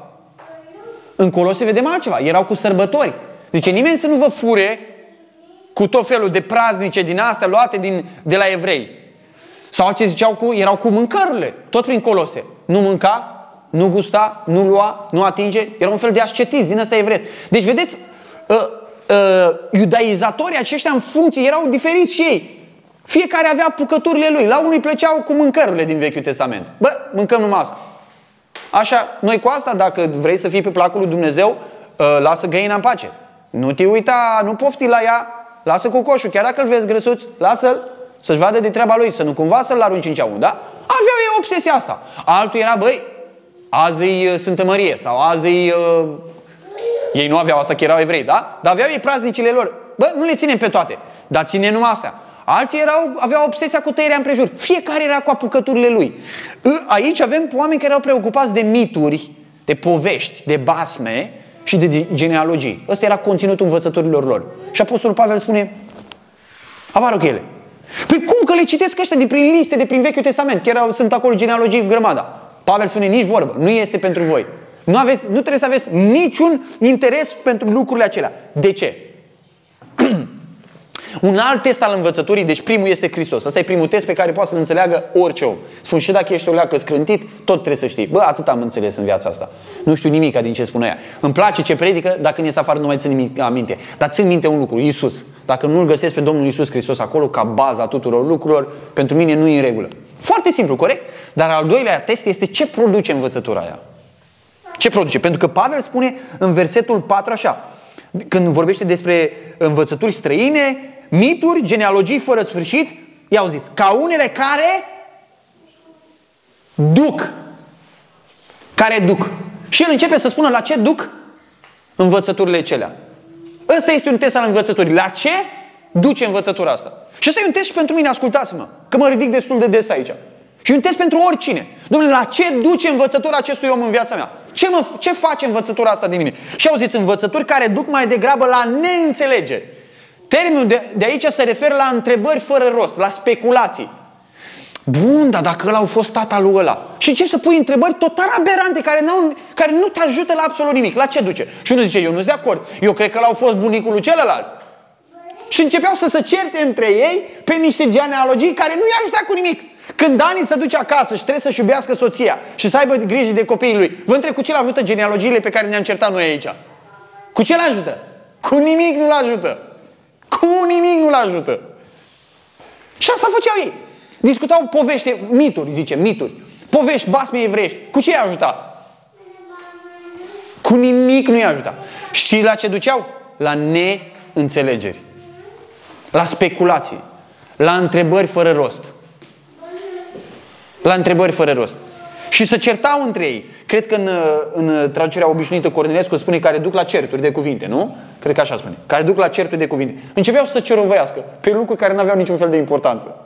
În Colose vedem altceva. Erau cu sărbători. Deci nimeni să nu vă fure cu tot felul de praznice din astea luate din, de la evrei. Sau ce ziceau cu, erau cu mâncărurile, tot prin colose. Nu mânca, nu gusta, nu lua, nu atinge. Era un fel de ascetism din ăsta evresc. Deci, vedeți, uh, uh, iudaizatorii aceștia în funcție erau diferiți și ei. Fiecare avea pucăturile lui. La unii plăceau cu mâncărurile din Vechiul Testament. Bă, mâncăm numai asta. Așa, noi cu asta, dacă vrei să fii pe placul lui Dumnezeu, uh, lasă găina în pace. Nu te uita, nu pofti la ea, lasă cu coșul, chiar dacă îl vezi grăsuț, lasă-l să-și vadă de treaba lui, să nu cumva să-l arunci în ceaun, da? Aveau ei obsesia asta. Altul era, băi, azi e uh, Sfântă Mărie sau azi e... Uh... Ei nu aveau asta, că erau evrei, da? Dar aveau ei praznicile lor. Bă, nu le ținem pe toate, dar ținem numai astea. Alții erau, aveau obsesia cu tăierea împrejur. Fiecare era cu apucăturile lui. Aici avem oameni care erau preocupați de mituri, de povești, de basme, și de genealogii. Ăsta era conținutul învățăturilor lor. Și Apostolul Pavel spune, apară cu ele. Păi cum că le citesc ăștia de prin liste, de prin Vechiul Testament? Chiar sunt acolo genealogii grămada. Pavel spune, nici vorbă, nu este pentru voi. Nu, aveți, nu trebuie să aveți niciun interes pentru lucrurile acelea. De ce? Un alt test al învățăturii, deci primul este Hristos. Asta e primul test pe care poate să-l înțeleagă orice om. Spun și dacă ești o leacă scrântit, tot trebuie să știi. Bă, atât am înțeles în viața asta. Nu știu nimic din ce spune ea. Îmi place ce predică, dacă ne afară nu mai țin nimic aminte. Dar țin minte un lucru, Isus. Dacă nu-L găsesc pe Domnul Isus Hristos acolo ca baza tuturor lucrurilor, pentru mine nu e în regulă. Foarte simplu, corect? Dar al doilea test este ce produce învățătura aia. Ce produce? Pentru că Pavel spune în versetul 4 așa, când vorbește despre învățături străine, mituri, genealogii fără sfârșit, i-au zis, ca unele care duc. Care duc. Și el începe să spună la ce duc învățăturile celea. Ăsta este un test al învățăturii. La ce duce învățătura asta? Și ăsta e un test și pentru mine, ascultați-mă, că mă ridic destul de des aici. Și un test pentru oricine. Domnule, la ce duce învățătura acestui om în viața mea? Ce, mă, ce face învățătura asta de mine? Și auziți, învățături care duc mai degrabă la neînțelegeri. Termenul de, de aici se referă la întrebări fără rost, la speculații. Bun, dar dacă ăla au fost tata lui ăla și începi să pui întrebări total aberante care, n-au, care nu te ajută la absolut nimic. La ce duce? Și unul zice, eu nu sunt de acord. Eu cred că ăla au fost bunicul lui celălalt. Și începeau să se certe între ei pe niște genealogii care nu i-a ajutat cu nimic. Când Dani se duce acasă și trebuie să-și iubească soția și să aibă grijă de copiii lui, vă întreb cu ce l-ajută genealogiile pe care ne-am certat noi aici? Cu ce l-ajută? Cu nimic nu l-ajută. Cu nimic nu-l ajută. Și asta făceau ei. Discutau povești, mituri, zice, mituri. Povești, basme evrești. Cu ce i-a ajutat? Cu nimic nu i-a ajutat. Și la ce duceau? La neînțelegeri. La speculații. La întrebări fără rost. La întrebări fără rost. Și să certau între ei. Cred că în, în traducerea obișnuită Cornelescu spune care duc la certuri de cuvinte, nu? Cred că așa spune. Care duc la certuri de cuvinte. Începeau să cerovăiască pe lucruri care nu aveau niciun fel de importanță.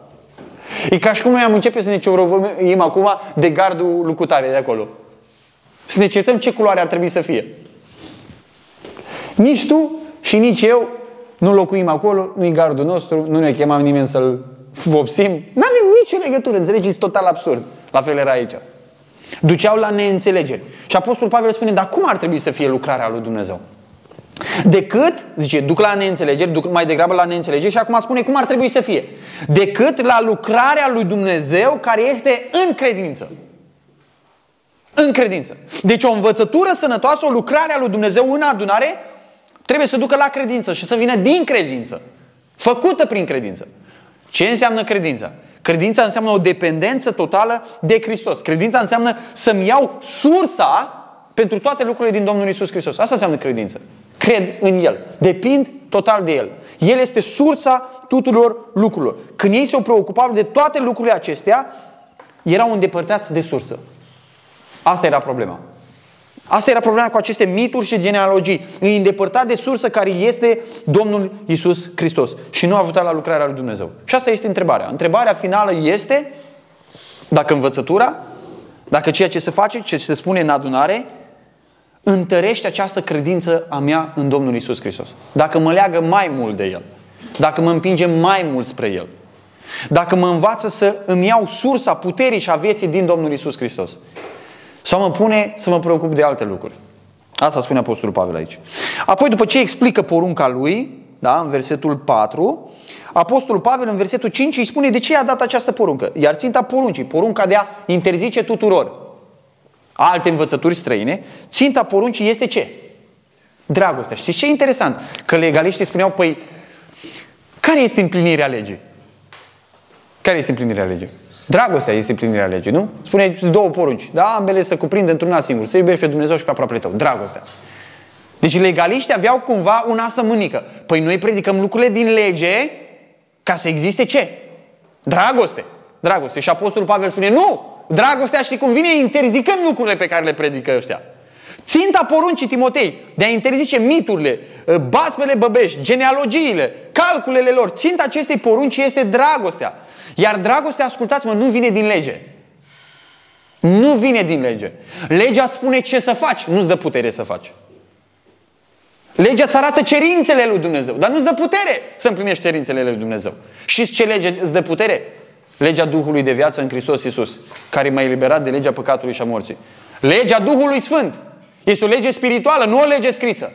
E ca și cum noi am începe să ne cerovăim acum de gardul lucutare de acolo. Să ne certăm ce culoare ar trebui să fie. Nici tu și nici eu nu locuim acolo, nu e gardul nostru, nu ne chemam nimeni să-l vopsim. Nu avem nicio legătură, înțelegeți? Total absurd. La fel era aici. Duceau la neînțelegeri. Și Apostol Pavel spune, dar cum ar trebui să fie lucrarea lui Dumnezeu? Decât, zice, duc la neînțelegeri, duc mai degrabă la neînțelegeri și acum spune cum ar trebui să fie. Decât la lucrarea lui Dumnezeu care este în credință. În credință. Deci o învățătură sănătoasă, o lucrare a lui Dumnezeu în adunare trebuie să ducă la credință și să vină din credință. Făcută prin credință. Ce înseamnă credința? Credința înseamnă o dependență totală de Hristos. Credința înseamnă să-mi iau sursa pentru toate lucrurile din Domnul Isus Hristos. Asta înseamnă credință. Cred în El. Depind total de El. El este sursa tuturor lucrurilor. Când ei se-au preocupat de toate lucrurile acestea, erau îndepărtați de sursă. Asta era problema. Asta era problema cu aceste mituri și genealogii. Îi îndepărtat de sursă care este Domnul Isus Hristos. Și nu a ajutat la lucrarea lui Dumnezeu. Și asta este întrebarea. Întrebarea finală este dacă învățătura, dacă ceea ce se face, ce se spune în adunare, întărește această credință a mea în Domnul Isus Hristos. Dacă mă leagă mai mult de El. Dacă mă împinge mai mult spre El. Dacă mă învață să îmi iau sursa puterii și a vieții din Domnul Isus Hristos. Sau mă pune să mă preocup de alte lucruri. Asta spune Apostolul Pavel aici. Apoi, după ce explică porunca lui, da, în versetul 4, Apostolul Pavel în versetul 5 îi spune de ce i-a dat această poruncă. Iar ținta poruncii, porunca de a interzice tuturor alte învățături străine, ținta poruncii este ce? Dragostea. Știți ce e interesant? Că legaliștii spuneau, păi, care este împlinirea legii? Care este împlinirea legii? Dragostea este împlinirea legii, nu? Spune două porunci. Da, ambele să cuprind într-una singur. Să iubești pe Dumnezeu și pe aproapele tău. Dragostea. Deci legaliștii aveau cumva un asă mânică. Păi noi predicăm lucrurile din lege ca să existe ce? Dragoste. Dragoste. Și Apostolul Pavel spune, nu! Dragostea știi cum vine interzicând lucrurile pe care le predică ăștia. Ținta poruncii Timotei de a interzice miturile, basmele băbești, genealogiile, calculele lor. Ținta acestei porunci este dragostea. Iar dragostea, ascultați-mă, nu vine din lege. Nu vine din lege. Legea îți spune ce să faci, nu-ți dă putere să faci. Legea îți arată cerințele lui Dumnezeu, dar nu-ți dă putere să împlinești cerințele lui Dumnezeu. Și ce lege îți dă putere? Legea Duhului de viață în Hristos Iisus, care m-a eliberat de legea păcatului și a morții. Legea Duhului Sfânt este o lege spirituală, nu o lege scrisă.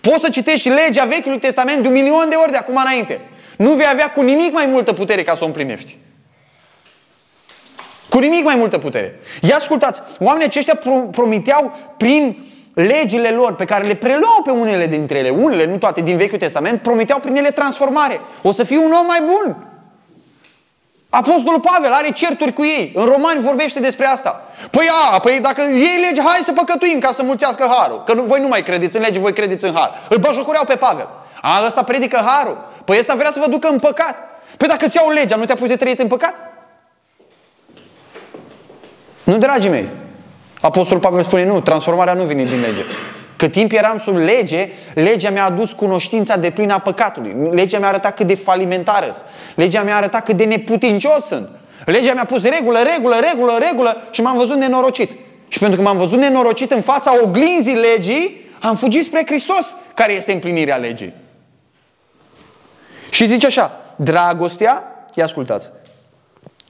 Poți să citești legea Vechiului Testament de un milion de ori de acum înainte. Nu vei avea cu nimic mai multă putere ca să o împlinești. Cu nimic mai multă putere. Ia ascultați, oamenii aceștia promiteau prin legile lor pe care le preluau pe unele dintre ele, unele, nu toate, din Vechiul Testament, promiteau prin ele transformare. O să fiu un om mai bun. Apostolul Pavel are certuri cu ei. În Romani vorbește despre asta. Păi a, păi dacă ei lege, hai să păcătuim ca să mulțească harul. Că nu, voi nu mai credeți în lege, voi credeți în har. Îl băjocoreau pe Pavel. A, ăsta predică harul. Păi ăsta vrea să vă ducă în păcat. Păi dacă ți iau legea, nu te-a pus de trăit în păcat? Nu, dragii mei. Apostolul Pavel spune, nu, transformarea nu vine din lege. Cât timp eram sub lege, legea mi-a adus cunoștința de plină a păcatului. Legea mi-a arătat cât de falimentară sunt. Legea mi-a arătat cât de neputincios sunt. Legea mi-a pus regulă, regulă, regulă, regulă și m-am văzut nenorocit. Și pentru că m-am văzut nenorocit în fața oglinzii legii, am fugit spre Hristos, care este împlinirea legii. Și zice așa, dragostea, ia ascultați,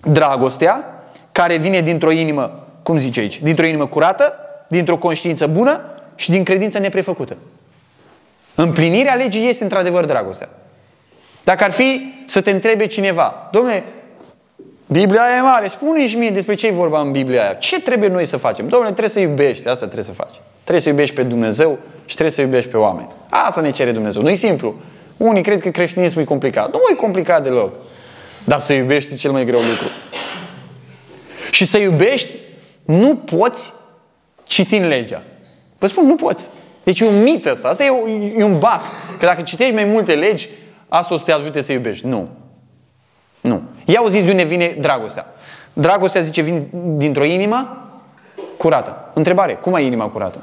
dragostea care vine dintr-o inimă, cum zice aici, dintr-o inimă curată, dintr-o conștiință bună și din credință neprefăcută. Împlinirea legii este într-adevăr dragostea. Dacă ar fi să te întrebe cineva, domnule, Biblia e mare, spune și mie despre ce e vorba în Biblia aia. Ce trebuie noi să facem? Domnule, trebuie să iubești, asta trebuie să faci. Trebuie să iubești pe Dumnezeu și trebuie să iubești pe oameni. Asta ne cere Dumnezeu. Nu e simplu. Unii cred că creștinismul e complicat. Nu e complicat deloc. Dar să iubești e cel mai greu lucru. Și să iubești nu poți citind legea. Vă spun, nu poți. Deci e un mit ăsta. Asta e, e un bas. Că dacă citești mai multe legi, asta o să te ajute să iubești. Nu. Nu. Ia zis de unde vine dragostea. Dragostea, zice, vine dintr-o inimă curată. Întrebare, cum ai inima curată?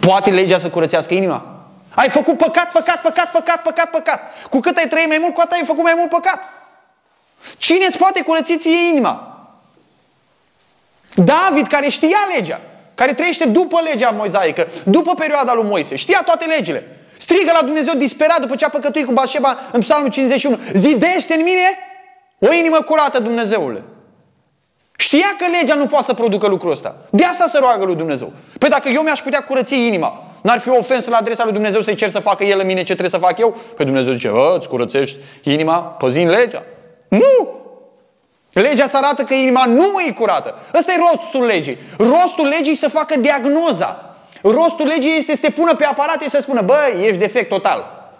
Poate legea să curățească inima? Ai făcut păcat, păcat, păcat, păcat, păcat, păcat. Cu cât ai trăit mai mult, cu atât ai făcut mai mult păcat. Cine îți poate curăți ție inima? David, care știa legea, care trăiește după legea moizaică, după perioada lui Moise, știa toate legile. Strigă la Dumnezeu disperat după ce a păcătuit cu Bașeba în psalmul 51. Zidește în mine o inimă curată, Dumnezeule. Știa că legea nu poate să producă lucrul ăsta. De asta se roagă lui Dumnezeu. Păi dacă eu mi-aș putea curăți inima, n-ar fi o ofensă la adresa lui Dumnezeu să-i cer să facă El în mine ce trebuie să fac eu? Păi Dumnezeu zice, ă, îți curățești inima păzind legea. Nu! Legea îți arată că inima nu e curată. Ăsta e rostul legii. Rostul legii să facă diagnoza. Rostul legii este să te pună pe aparate și să spună, băi, ești defect total.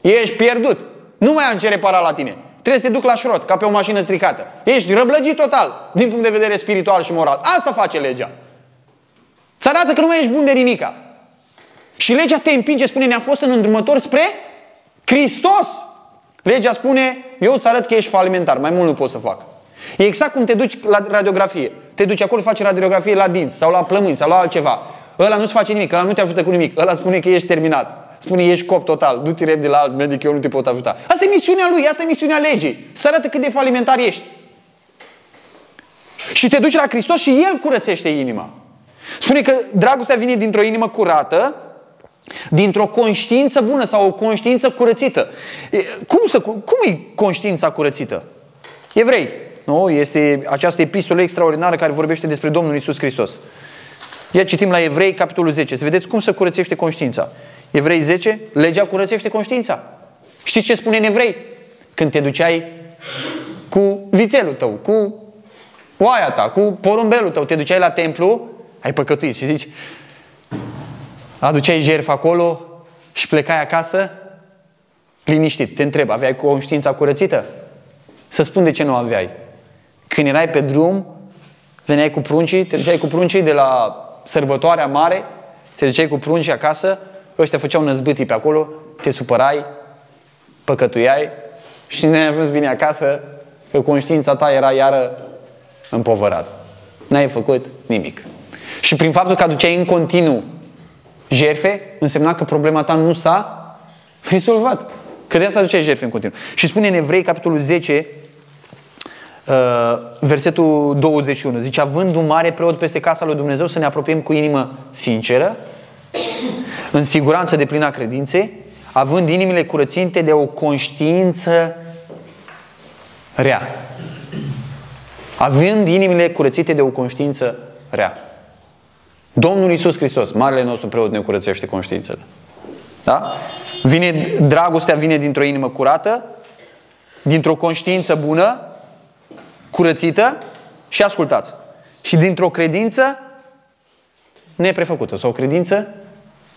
Ești pierdut. Nu mai am ce repara la tine. Trebuie să te duc la șrot, ca pe o mașină stricată. Ești răblăgit total, din punct de vedere spiritual și moral. Asta face legea. Ți arată că nu mai ești bun de nimica. Și legea te împinge, spune, ne-a fost în îndrumător spre Hristos. Legea spune, eu îți arăt că ești falimentar, mai mult nu pot să fac. E exact cum te duci la radiografie. Te duci acolo, faci radiografie la dinți sau la plămâni sau la altceva. Ăla nu-ți face nimic, ăla nu te ajută cu nimic. Ăla spune că ești terminat. Spune, ești cop total, du-te repede la alt medic, eu nu te pot ajuta. Asta e misiunea lui, asta e misiunea legii. Să arată cât de falimentar ești. Și te duci la Hristos și El curățește inima. Spune că dragostea vine dintr-o inimă curată, dintr-o conștiință bună sau o conștiință curățită. Cum, să, cum e conștiința curățită? Evrei, nu? Este această epistolă extraordinară care vorbește despre Domnul Isus Hristos. Ia citim la Evrei, capitolul 10. Să vedeți cum să curățește conștiința. Evrei 10, legea curățește conștiința. Știți ce spune în Evrei? Când te duceai cu vițelul tău, cu oaia ta, cu porumbelul tău, te duceai la templu, ai păcătuit și zici, aduceai jertfă acolo și plecai acasă, liniștit. Te întreb, aveai conștiința curățită? Să spun de ce nu aveai. Când erai pe drum, veneai cu pruncii, te duceai cu pruncii de la sărbătoarea mare, te duceai cu pruncii acasă, ăștia făceau năzbâtii pe acolo, te supărai, păcătuiai și ne-ai ajuns bine acasă că conștiința ta era iară împovărată. N-ai făcut nimic. Și prin faptul că aduceai în continuu jerfe, însemna că problema ta nu s-a rezolvat. Că de asta aduceai jerfe în continuu. Și spune în Evrei, capitolul 10, uh, versetul 21, zice, având un mare preot peste casa lui Dumnezeu, să ne apropiem cu inimă sinceră, în siguranță de plina credinței, având inimile curăținte de o conștiință rea. Având inimile curățite de o conștiință rea. Domnul Isus Hristos, Marele nostru preot, ne curățește conștiințele. Da? Vine, dragostea vine dintr-o inimă curată, dintr-o conștiință bună, curățită și ascultați. Și dintr-o credință neprefăcută sau o credință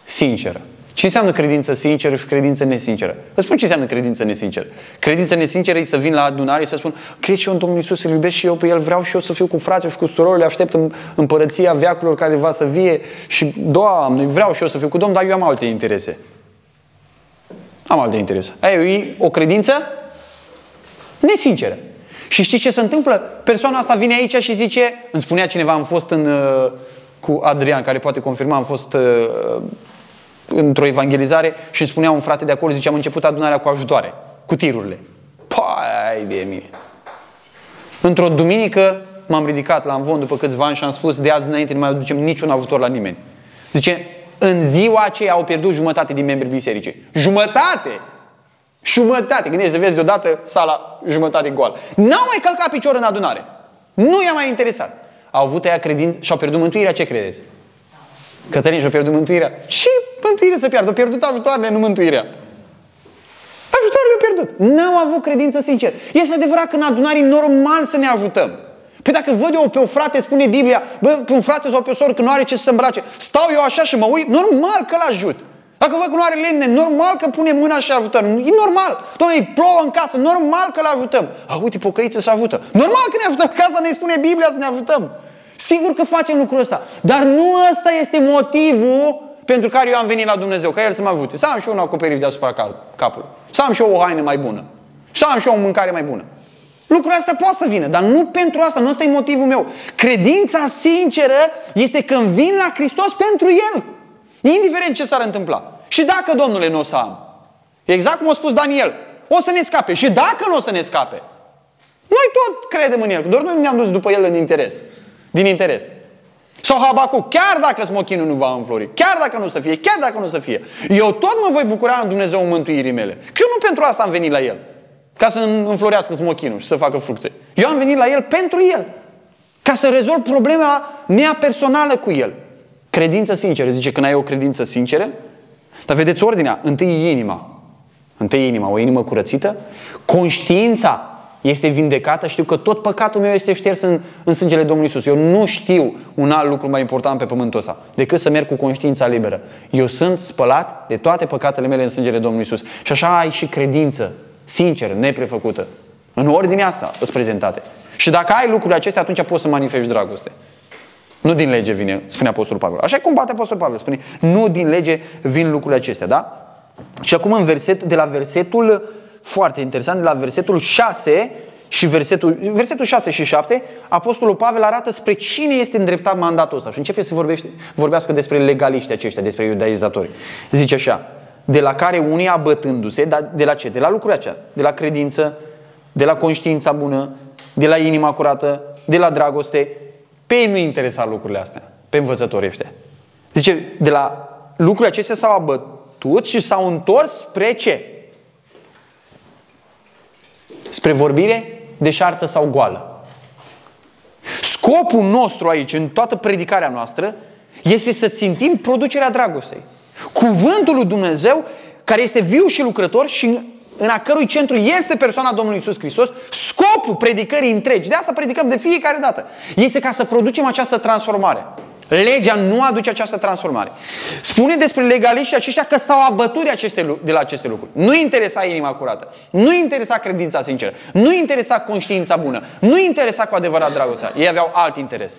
sinceră. Ce înseamnă credință sinceră și credință nesinceră? Vă spun ce înseamnă credință nesinceră. Credință nesinceră e să vin la adunare și să spun cred și eu în Domnul Iisus, îl iubesc și eu pe El, vreau și eu să fiu cu frații și cu surorile, aștept în împărăția veacurilor care va să vie și, Doamne, vreau și eu să fiu cu Domnul, dar eu am alte interese. Am alte interese. Aia e o credință nesinceră. Și știi ce se întâmplă? Persoana asta vine aici și zice, îmi spunea cineva, am fost în, uh, cu Adrian, care poate confirma, am fost uh, într-o evangelizare și îmi spunea un frate de acolo, zice, am început adunarea cu ajutoare, cu tirurile. Pai de mine! Într-o duminică m-am ridicat la Amvon după câțiva ani și am spus, de azi înainte nu mai aducem niciun ajutor la nimeni. Zice, în ziua aceea au pierdut jumătate din membrii bisericii. Jumătate! Jumătate! Gândește să vezi deodată sala jumătate goală. N-au mai călcat picior în adunare. Nu i-a mai interesat. Au avut aia credință și au pierdut mântuirea, ce credeți? Cătălin și-a pierdut mântuirea. Și mântuire să pierdă. Au pierdut ajutoarele, nu mântuirea. Ajutoarele au pierdut. N-au avut credință sincer. Este adevărat că în adunare e normal să ne ajutăm. Păi dacă văd eu pe o frate, spune Biblia, bă, pe un frate sau pe o soră că nu are ce să îmbrace, stau eu așa și mă uit, normal că l-ajut. Dacă văd că nu are lemne, normal că pune mâna și ajutăm. E normal. Doamne, îi plouă în casă, normal că l-ajutăm. A, uite, pocăiță să ajută. Normal că ne ajutăm. Casa ne spune Biblia să ne ajutăm. Sigur că facem lucrul ăsta. Dar nu ăsta este motivul pentru care eu am venit la Dumnezeu, ca El să mă ajute. Să am și eu un acoperiș deasupra capului. Să am și eu o haină mai bună. Să am și eu o mâncare mai bună. Lucrul ăsta poate să vină, dar nu pentru asta, nu ăsta e motivul meu. Credința sinceră este când vin la Hristos pentru El. Indiferent ce s-ar întâmpla. Și dacă, Domnule, nu o să am. Exact cum a spus Daniel. O să ne scape. Și dacă nu o să ne scape. Noi tot credem în El. Doar noi ne-am dus după El în interes. Din interes. Sau Habacu, chiar dacă smochinul nu va înflori, chiar dacă nu să fie, chiar dacă nu să fie, eu tot mă voi bucura în Dumnezeu mântuirii mele. Că eu nu pentru asta am venit la El. Ca să înflorească smochinul și să facă fructe. Eu am venit la El pentru El. Ca să rezolv problema mea personală cu El. Credință sinceră. Zice, când ai o credință sinceră, dar vedeți ordinea, întâi inima. Întâi inima, o inimă curățită. Conștiința este vindecată, știu că tot păcatul meu este șters în, în sângele Domnului Isus. Eu nu știu un alt lucru mai important pe pământul ăsta decât să merg cu conștiința liberă. Eu sunt spălat de toate păcatele mele în sângele Domnului Isus. Și așa ai și credință, sinceră, neprefăcută, În ordinea asta sunt prezentate. Și dacă ai lucrurile acestea, atunci poți să manifesti dragoste. Nu din lege vine, spune Apostolul Pavel. Așa cum bate Apostolul Pavel, spune, nu din lege vin lucrurile acestea, da? Și acum în verset, de la versetul, foarte interesant, de la versetul 6 și versetul, versetul 6 și 7, Apostolul Pavel arată spre cine este îndreptat mandatul ăsta și începe să vorbește, vorbească despre legaliști aceștia, despre iudaizatori. Zice așa, de la care unii abătându-se, dar de la ce? De la lucrurile aceea, de la credință, de la conștiința bună, de la inima curată, de la dragoste. Pe ei nu interesa lucrurile astea, pe învățătorii ăștia. Zice, de la lucrurile acestea s-au abătut și s-au întors spre ce? Spre vorbire deșartă sau goală. Scopul nostru aici, în toată predicarea noastră, este să țintim producerea dragostei. Cuvântul lui Dumnezeu, care este viu și lucrător și în a cărui centru este persoana Domnului Isus Hristos, scopul predicării întregi, de asta predicăm de fiecare dată, este ca să producem această transformare. Legea nu aduce această transformare. Spune despre legaliștii aceștia că s-au abătut de, aceste, de la aceste lucruri. Nu interesa inima curată, nu interesa credința sinceră, nu interesa conștiința bună, nu interesa cu adevărat dragostea. Ei aveau alt interes.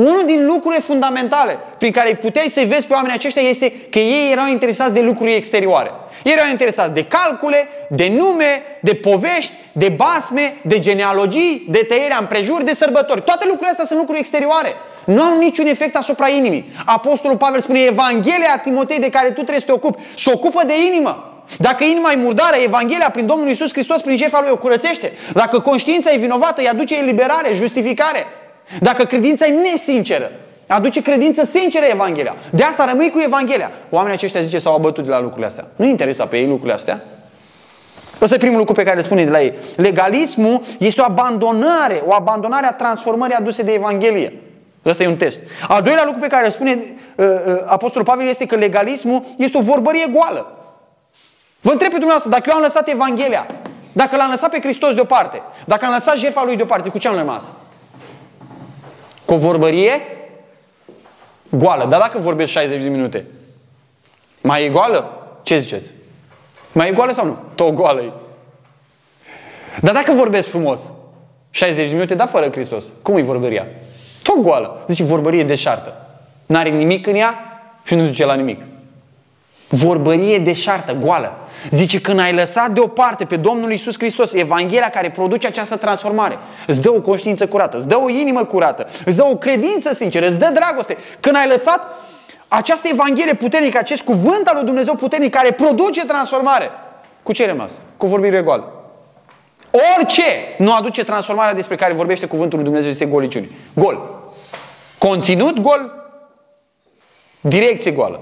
Unul din lucrurile fundamentale prin care puteai să-i vezi pe oamenii aceștia este că ei erau interesați de lucruri exterioare. Ei erau interesați de calcule, de nume, de povești, de basme, de genealogii, de tăierea împrejur, de sărbători. Toate lucrurile astea sunt lucruri exterioare. Nu au niciun efect asupra inimii. Apostolul Pavel spune, Evanghelia Timotei de care tu trebuie să te ocupi, se ocupă de inimă. Dacă inima e murdară, Evanghelia prin Domnul Isus Hristos, prin jefa Lui o curățește. Dacă conștiința e vinovată, îi aduce eliberare, justificare. Dacă credința e nesinceră, aduce credință sinceră Evanghelia. De asta rămâi cu Evanghelia. Oamenii aceștia zice s-au abătut de la lucrurile astea. Nu interesa pe ei lucrurile astea. Ăsta e primul lucru pe care îl spune de la ei. Legalismul este o abandonare, o abandonare a transformării aduse de Evanghelie. Ăsta e un test. Al doilea lucru pe care îl spune uh, uh, Apostolul Pavel este că legalismul este o vorbărie goală. Vă întreb pe dumneavoastră, dacă eu am lăsat Evanghelia, dacă l-am lăsat pe Hristos deoparte, dacă am lăsat jertfa lui deoparte, cu ce am rămas? Cu o vorbărie goală. Dar dacă vorbesc 60 de minute, mai e goală? Ce ziceți? Mai e goală sau nu? Tot goală e. Dar dacă vorbesc frumos, 60 de minute, dar fără Hristos, cum e vorbăria? Tot goală. Zice vorbărie deșartă. N-are nimic în ea și nu duce la nimic. Vorbărie deșartă, goală. Zice, când ai lăsat deoparte pe Domnul Isus Hristos, Evanghelia care produce această transformare, îți dă o conștiință curată, îți dă o inimă curată, îți dă o credință sinceră, îți dă dragoste. Când ai lăsat această Evanghelie puternică, acest cuvânt al lui Dumnezeu puternic care produce transformare, cu ce ai rămas? Cu vorbire goală. Orice nu aduce transformarea despre care vorbește cuvântul lui Dumnezeu este goliciune. Gol. Conținut gol, direcție goală.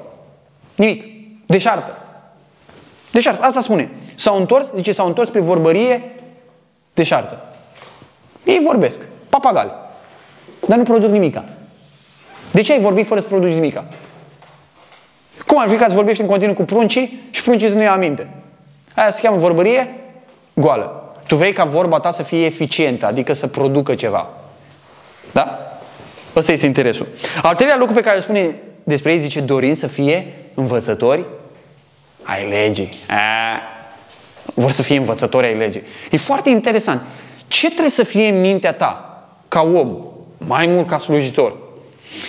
Nimic. Deșartă. Deșartă. Asta spune. S-au întors, zice, s-au întors pe vorbărie deșartă. Ei vorbesc. Papagali. Dar nu produc nimica. De ce ai vorbit fără să produci nimica? Cum ar fi ca să vorbești în continuu cu pruncii și pruncii să nu ia aminte? Aia se cheamă vorbărie goală. Tu vrei ca vorba ta să fie eficientă, adică să producă ceva. Da? Ăsta este interesul. Al treilea lucru pe care îl spune despre ei, zice, dorind să fie învățători ai legii. A, vor să fie învățători ai legii. E foarte interesant. Ce trebuie să fie în mintea ta, ca om, mai mult ca slujitor?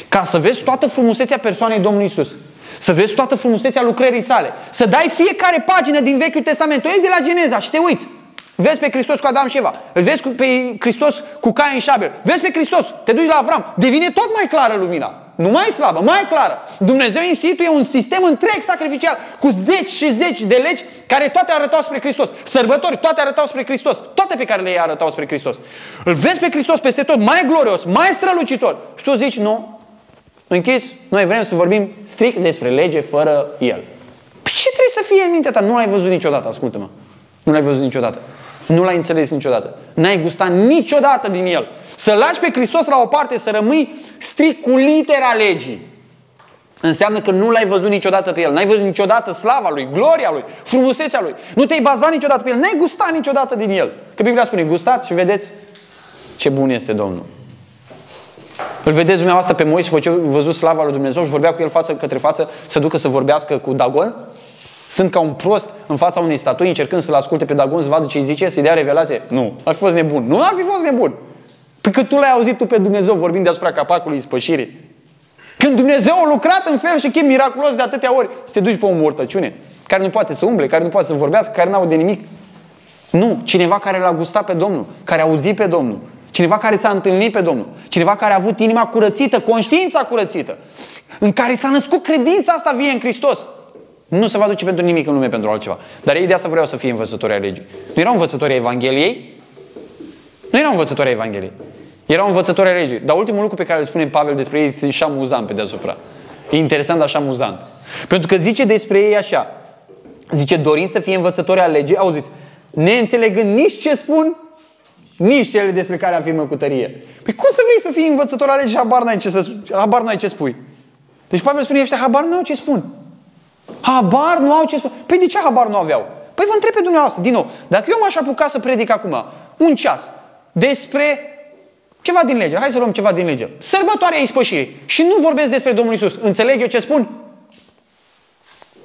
Ca să vezi toată frumusețea persoanei Domnului Isus. Să vezi toată frumusețea lucrării sale. Să dai fiecare pagină din Vechiul Testament. O ieși de la Geneza și te uiți. Vezi pe Hristos cu Adam și Eva. Îl vezi pe Hristos cu Cain și Abel. Vezi pe Hristos. Te duci la Avram. Devine tot mai clară lumina. Nu mai slabă, mai clară. Dumnezeu instituie un sistem întreg sacrificial cu zeci și zeci de legi care toate arătau spre Hristos. Sărbători, toate arătau spre Hristos. Toate pe care le arătau spre Hristos. Îl vezi pe Hristos peste tot, mai glorios, mai strălucitor. Și tu zici, nu, închis, noi vrem să vorbim strict despre lege fără El. Păi ce trebuie să fie în mintea ta? Nu l-ai văzut niciodată, ascultă-mă. Nu l-ai văzut niciodată. Nu l-ai înțeles niciodată. N-ai gustat niciodată din el. Să lași pe Hristos la o parte, să rămâi strict cu litera legii. Înseamnă că nu l-ai văzut niciodată pe el. N-ai văzut niciodată slava lui, gloria lui, frumusețea lui. Nu te-ai bazat niciodată pe el. N-ai gustat niciodată din el. Că Biblia spune, gustați și vedeți ce bun este Domnul. Îl vedeți dumneavoastră pe Moise, după ce a văzut slava lui Dumnezeu și vorbea cu el față către față, să ducă să vorbească cu Dagon? Stând ca un prost în fața unei statui, încercând să-l asculte pe Dagon, să vadă ce îi zice, să-i dea revelație? Nu. Ar fi fost nebun. Nu ar fi fost nebun. Păi că tu l-ai auzit tu pe Dumnezeu vorbind deasupra capacului ispășirii. Când Dumnezeu a lucrat în fel și chip miraculos de atâtea ori, să te duci pe o mortăciune, care nu poate să umble, care nu poate să vorbească, care n-au de nimic. Nu, cineva care l-a gustat pe Domnul, care a auzit pe Domnul, cineva care s-a întâlnit pe Domnul, cineva care a avut inima curățită, conștiința curățită, în care s-a născut credința asta vie în Hristos. Nu se va duce pentru nimic în lume pentru altceva. Dar ei de asta vreau să fie învățători ai legii. Nu erau învățători ai Evangheliei? Nu erau învățători ai Evangheliei. Erau învățători ai legii. Dar ultimul lucru pe care îl spune Pavel despre ei este și amuzant pe deasupra. E interesant, așa amuzant. Pentru că zice despre ei așa. Zice, dorind să fie învățători al legii, auziți, neînțelegând nici ce spun, nici cele despre care afirmă cu tărie. Păi cum să vrei să fii învățător al legii și habar n-ai ce, să, habar n-ai ce spui? Deci Pavel spune ăștia, habar nu au ce spun. Habar nu au ce spun. Păi de ce habar nu aveau? Păi vă întreb pe dumneavoastră, din nou, dacă eu m-aș apuca să predic acum un ceas despre ceva din lege, hai să luăm ceva din lege, sărbătoarea ispășirii și nu vorbesc despre Domnul Isus, înțeleg eu ce spun?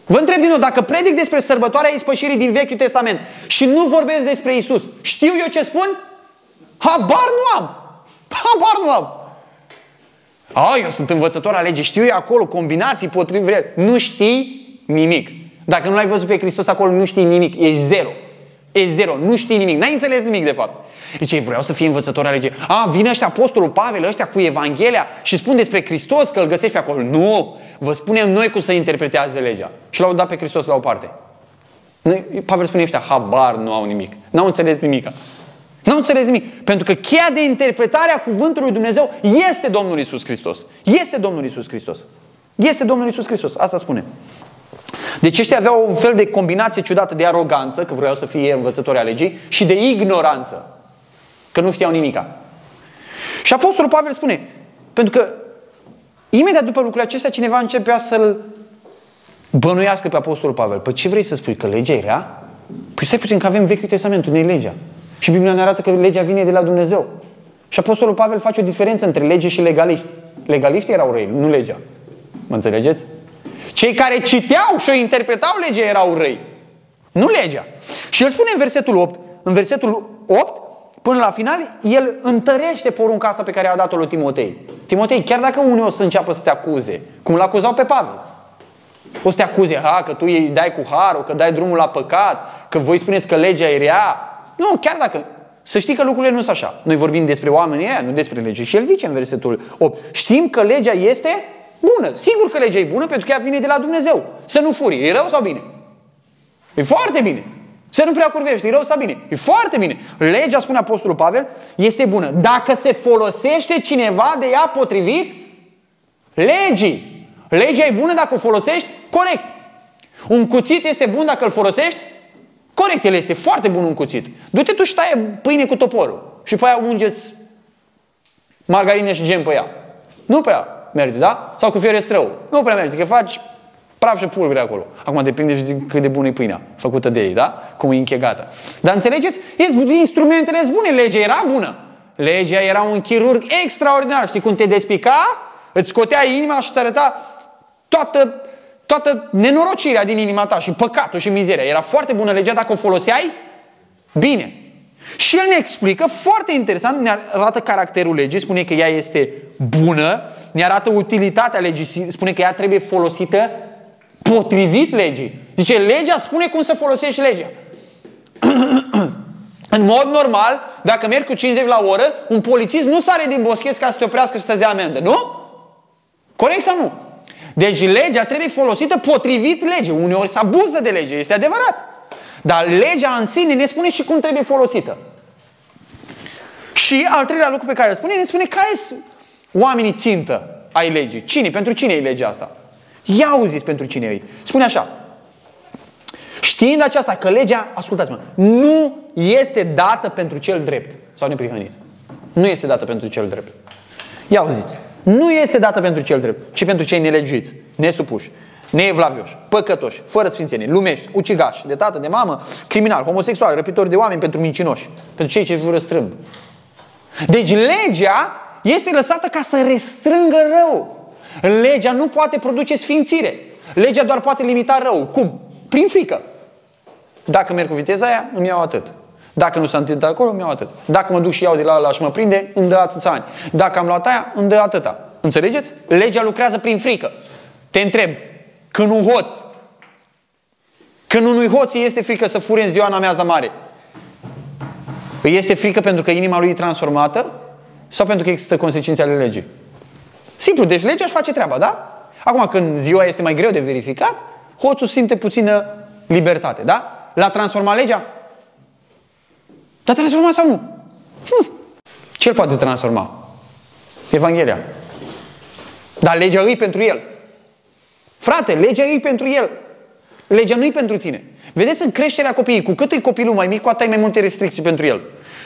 Vă întreb din nou, dacă predic despre sărbătoarea ispășirii din Vechiul Testament și nu vorbesc despre Isus, știu eu ce spun? Habar nu am! Habar nu am! A, eu sunt învățător al legii, știu eu acolo combinații potrivite. Nu știi nimic. Dacă nu l-ai văzut pe Hristos acolo, nu știi nimic. Ești zero. Ești zero. Nu știi nimic. N-ai înțeles nimic, de fapt. Deci ei vreau să fie învățător al legii. A, vine ăștia apostolul Pavel, ăștia cu Evanghelia și spun despre Hristos că îl găsești pe acolo. Nu! Vă spunem noi cum să interpretează legea. Și l-au dat pe Hristos la o parte. Pavel spune ăștia, habar nu au nimic. N-au înțeles nimic. Nu înțeles nimic. Pentru că cheia de interpretare a cuvântului lui Dumnezeu este Domnul Isus Hristos. Este Domnul Isus Hristos. Este Domnul Isus Hristos. Asta spune. Deci ăștia aveau un fel de combinație ciudată de aroganță, că vreau să fie învățători a legii, și de ignoranță, că nu știau nimica. Și Apostolul Pavel spune, pentru că imediat după lucrurile acestea cineva începea să-l bănuiască pe Apostolul Pavel. Păi ce vrei să spui, că legea era? Păi stai puțin că avem Vechiul Testament, nu e legea. Și Biblia ne arată că legea vine de la Dumnezeu. Și Apostolul Pavel face o diferență între lege și legaliști. Legaliștii erau răi, nu legea. Mă înțelegeți? Cei care citeau și o interpretau legea erau răi. Nu legea. Și el spune în versetul 8, în versetul 8, până la final, el întărește porunca asta pe care a dat-o lui Timotei. Timotei, chiar dacă unii o să înceapă să te acuze, cum l-acuzau pe Pavel, o să te acuze, ha, că tu îi dai cu harul, că dai drumul la păcat, că voi spuneți că legea e rea, nu, chiar dacă... Să știi că lucrurile nu sunt așa. Noi vorbim despre oamenii ăia, nu despre lege. Și el zice în versetul 8, știm că legea este bună. Sigur că legea e bună pentru că ea vine de la Dumnezeu. Să nu furi. E rău sau bine? E foarte bine. Să nu prea curvești. E rău sau bine? E foarte bine. Legea, spune Apostolul Pavel, este bună. Dacă se folosește cineva de ea potrivit legii. Legea e bună dacă o folosești corect. Un cuțit este bun dacă îl folosești Corect, el este foarte bun un cuțit. Du-te tu și taie pâine cu toporul. Și pe aia ungeți margarină și gem pe ea. Nu prea merge, da? Sau cu fiere strău. Nu prea merge, că faci praf și pulvere acolo. Acum depinde și cât de bună e pâinea făcută de ei, da? Cum e închegată. Dar înțelegeți? Instrumentele sunt bune, legea era bună. Legea era un chirurg extraordinar. Știi cum te despica? Îți scotea inima și îți arăta toată toată nenorocirea din inima ta și păcatul și mizeria. Era foarte bună legea dacă o foloseai bine. Și el ne explică, foarte interesant, ne arată caracterul legii, spune că ea este bună, ne arată utilitatea legii, spune că ea trebuie folosită potrivit legii. Zice, legea spune cum să folosești legea. În mod normal, dacă mergi cu 50 la oră, un polițist nu sare din boschet ca să te oprească și să-ți dea amendă, nu? Corect sau nu? Deci legea trebuie folosită potrivit legii. Uneori se abuză de lege, este adevărat. Dar legea în sine ne spune și cum trebuie folosită. Și al treilea lucru pe care îl spune, ne spune care sunt oamenii țintă ai legii. Cine? Pentru cine e legea asta? Ia auziți pentru cine e. Spune așa. Știind aceasta că legea, ascultați-mă, nu este dată pentru cel drept sau neprihănit. Nu este dată pentru cel drept. Ia auziți nu este dată pentru cel drept, ci pentru cei nelegiuiți, nesupuși, neevlavioși, păcătoși, fără sfințenie, lumești, ucigași, de tată, de mamă, criminal, homosexual, răpitori de oameni pentru mincinoși, pentru cei ce jură strâmb. Deci legea este lăsată ca să restrângă rău. Legea nu poate produce sfințire. Legea doar poate limita rău. Cum? prin frică. Dacă merg cu viteza aia, îmi iau atât. Dacă nu s-a întâmplat acolo, îmi iau atât. Dacă mă duc și iau de la ăla și mă prinde, îmi dă atâția ani. Dacă am luat aia, îmi dă atâta. Înțelegeți? Legea lucrează prin frică. Te întreb, când un hoț, când unui hoț este frică să fure în ziua în ameaza mare, îi este frică pentru că inima lui e transformată sau pentru că există consecințe ale legii? Simplu, deci legea își face treaba, da? Acum, când ziua este mai greu de verificat, hoțul simte puțină libertate, da? L-a transformat legea? Dar transforma sau nu? Hm. Ce îl poate transforma? Evanghelia. Dar legea îi pentru el. Frate, legea îi pentru el. Legea nu-i pentru tine. Vedeți în creșterea copiii, cu cât e copilul mai mic, cu atât ai mai multe restricții pentru el.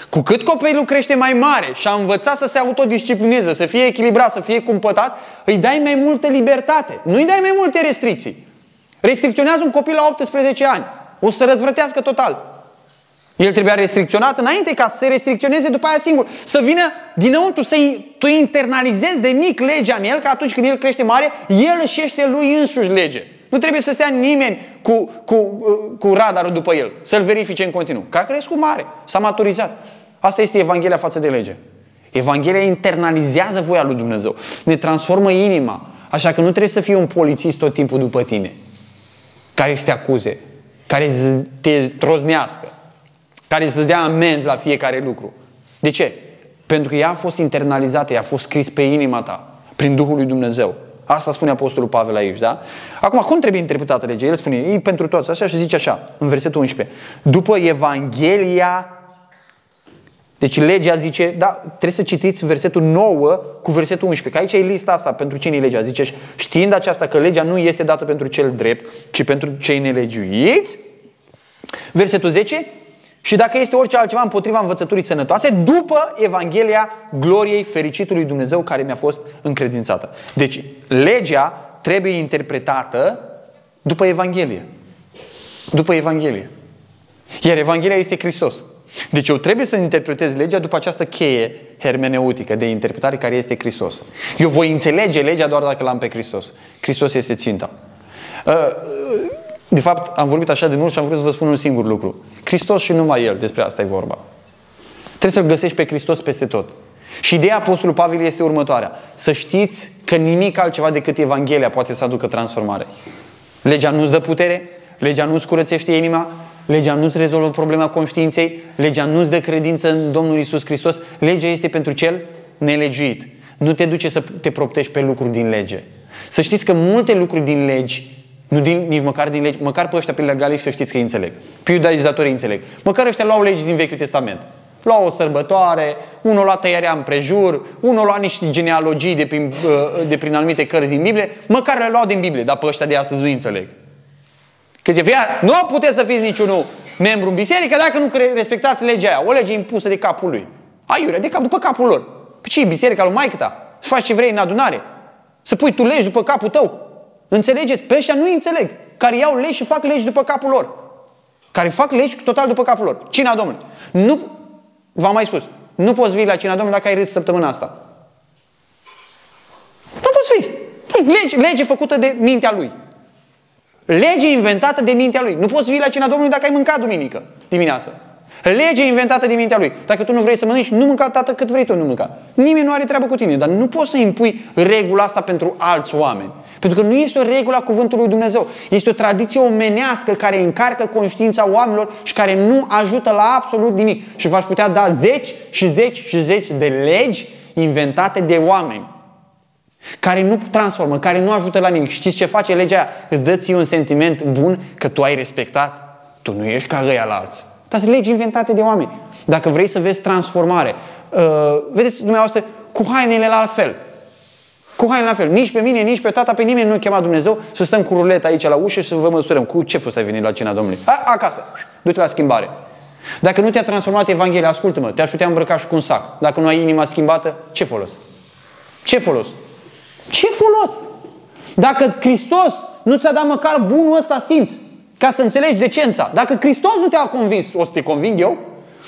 Cu cât copilul crește mai mare și a învățat să se autodisciplineze, să fie echilibrat, să fie cumpătat, îi dai mai multă libertate. Nu îi dai mai multe restricții. Restricționează un copil la 18 ani. O să răzvrătească total. El trebuia restricționat înainte ca să se restricționeze după aia singur. Să vină dinăuntru, să tu internalizezi de mic legea în el, că atunci când el crește mare, el își ește lui însuși lege. Nu trebuie să stea nimeni cu, cu, cu radarul după el, să-l verifice în continuu. Că a crescut mare, s-a maturizat. Asta este Evanghelia față de lege. Evanghelia internalizează voia lui Dumnezeu. Ne transformă inima. Așa că nu trebuie să fie un polițist tot timpul după tine. Care să te acuze. Care să te troznească. Care să-ți dea amenzi la fiecare lucru. De ce? Pentru că ea a fost internalizată, ea a fost scris pe inima ta, prin Duhul lui Dumnezeu. Asta spune Apostolul Pavel aici, da? Acum, cum trebuie interpretată legea? El spune, e pentru toți, așa și zice așa, în versetul 11. După Evanghelia deci legea zice, da, trebuie să citiți versetul 9 cu versetul 11, că aici e lista asta pentru cine e legea. Zice, știind aceasta că legea nu este dată pentru cel drept, ci pentru cei nelegiuiți. Versetul 10, și dacă este orice altceva împotriva învățăturii sănătoase, după Evanghelia gloriei fericitului Dumnezeu care mi-a fost încredințată. Deci, legea trebuie interpretată după Evanghelie. După Evanghelie. Iar Evanghelia este Hristos. Deci eu trebuie să interpretez legea după această cheie hermeneutică de interpretare care este Hristos. Eu voi înțelege legea doar dacă l-am pe Hristos. Hristos este ținta. Uh, de fapt, am vorbit așa de mult și am vrut să vă spun un singur lucru. Hristos și numai El, despre asta e vorba. Trebuie să-L găsești pe Hristos peste tot. Și ideea Apostolului Pavel este următoarea. Să știți că nimic altceva decât Evanghelia poate să aducă transformare. Legea nu-ți dă putere, legea nu-ți curățește inima, legea nu-ți rezolvă problema conștiinței, legea nu-ți dă credință în Domnul Isus Hristos, legea este pentru cel nelegiuit. Nu te duce să te proptești pe lucruri din lege. Să știți că multe lucruri din legi nu din, nici măcar din legi, măcar pe ăștia pe legaliști să știți că îi înțeleg. Pe iudaizatori înțeleg. Măcar ăștia luau legi din Vechiul Testament. Luau o sărbătoare, unul lua tăierea împrejur, unul lua niște genealogii de prin, uh, de prin anumite cărți din Biblie, măcar le luau din Biblie, dar pe ăștia de astăzi nu înțeleg. Că ce fia, nu puteți să fiți niciunul membru în biserică dacă nu respectați legea aia. O lege impusă de capul lui. Aiurea, de cap, după capul lor. Pe ce biserica lui maică ta? Să faci ce vrei în adunare. Să pui tu legi după capul tău. Înțelegeți? Pe ăștia nu înțeleg. Care iau legi și fac legi după capul lor. Care fac legi total după capul lor. Cina Domnului. Nu, v-am mai spus, nu poți vii la cina Domnului dacă ai râs săptămâna asta. Nu poți fi. Lege, lege făcută de mintea lui. Lege inventată de mintea lui. Nu poți vii la cina Domnului dacă ai mâncat duminică dimineață. Lege inventată de mintea lui. Dacă tu nu vrei să mănânci, nu mânca tată cât vrei tu nu mânca. Nimeni nu are treabă cu tine, dar nu poți să impui regula asta pentru alți oameni. Pentru că nu este o regulă a cuvântului lui Dumnezeu. Este o tradiție omenească care încarcă conștiința oamenilor și care nu ajută la absolut nimic. Și v-aș putea da zeci și zeci și zeci de legi inventate de oameni care nu transformă, care nu ajută la nimic. Știți ce face legea aia? Îți dă ție un sentiment bun că tu ai respectat. Tu nu ești ca ăia la alții. Dar sunt legi inventate de oameni. Dacă vrei să vezi transformare, uh, vedeți dumneavoastră, cu hainele la fel. Cu hainele la fel. Nici pe mine, nici pe tata, pe nimeni nu chema Dumnezeu să stăm cu ruleta aici la ușă și să vă măsurăm. Cu ce fost ai venit la cina Domnului? A, acasă. Du-te la schimbare. Dacă nu te-a transformat Evanghelia, ascultă-mă, te-aș putea îmbrăca și cu un sac. Dacă nu ai inima schimbată, ce folos? Ce folos? Ce folos? Dacă Hristos nu ți-a dat măcar bunul ăsta simț, ca să înțelegi decența. Dacă Hristos nu te-a convins, o să te conving eu?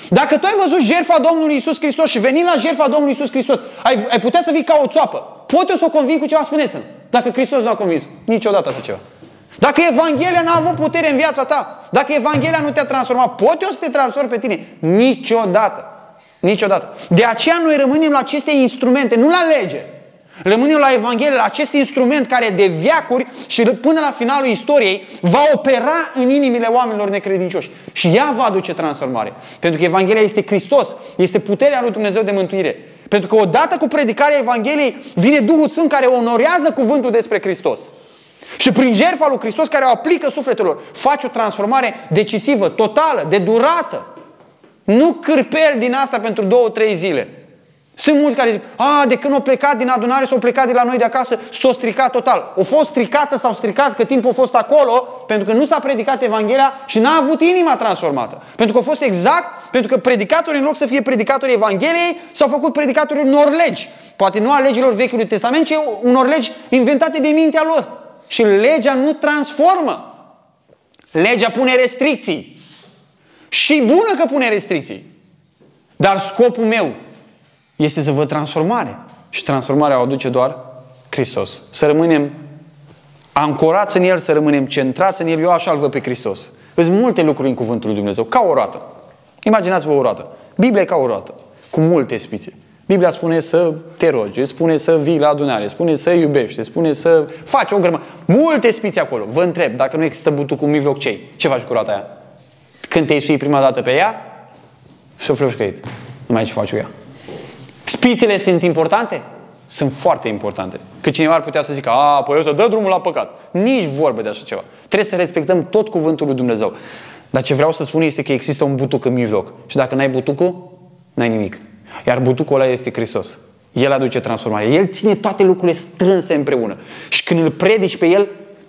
Dacă tu ai văzut jertfa Domnului Isus Hristos și veni la jertfa Domnului Isus Hristos, ai, ai putea să vii ca o țoapă. Pot eu să o conving cu ceva? Spuneți-mi. Dacă Hristos nu a convins, niciodată așa ceva. Dacă Evanghelia n-a avut putere în viața ta, dacă Evanghelia nu te-a transformat, pot eu să te transform pe tine? Niciodată. Niciodată. De aceea noi rămânem la aceste instrumente, nu la lege. Rămânem la Evanghelie, la acest instrument care de viacuri și până la finalul istoriei va opera în inimile oamenilor necredincioși. Și ea va aduce transformare. Pentru că Evanghelia este Hristos, este puterea lui Dumnezeu de mântuire. Pentru că odată cu predicarea Evangheliei vine Duhul Sfânt care onorează cuvântul despre Hristos. Și prin jertfa lui Hristos care o aplică sufletelor, face o transformare decisivă, totală, de durată. Nu cârpeli din asta pentru două, trei zile. Sunt mulți care zic, a, de când au plecat din adunare, s-au plecat de la noi de acasă, s-au stricat total. O fost stricată sau stricat că timpul a fost acolo, pentru că nu s-a predicat Evanghelia și n-a avut inima transformată. Pentru că a fost exact, pentru că predicatorii, în loc să fie predicatorii Evangheliei, s-au făcut predicatorii unor legi. Poate nu a legilor Vechiului Testament, ci unor legi inventate de mintea lor. Și legea nu transformă. Legea pune restricții. Și bună că pune restricții. Dar scopul meu este să văd transformare. Și transformarea o aduce doar Hristos. Să rămânem ancorați în El, să rămânem centrați în El. Eu așa îl văd pe Hristos. Sunt multe lucruri în Cuvântul lui Dumnezeu, ca o roată. Imaginați-vă o roată. Biblia e ca o roată, cu multe spițe. Biblia spune să te rogi, spune să vii la adunare, spune să iubești, spune să faci o grămadă. Multe spițe acolo. Vă întreb, dacă nu există butucul în mijloc, ce Ce faci cu roata aia? Când te-ai sui prima dată pe ea, și-o Nu mai ce faci cu ea. Spițele sunt importante? Sunt foarte importante. Că cineva ar putea să zică, a, păi să dă drumul la păcat. Nici vorbă de așa ceva. Trebuie să respectăm tot cuvântul lui Dumnezeu. Dar ce vreau să spun este că există un butuc în mijloc. Și dacă n-ai butucul, n-ai nimic. Iar butucul ăla este Hristos. El aduce transformare. El ține toate lucrurile strânse împreună. Și când îl predici pe El,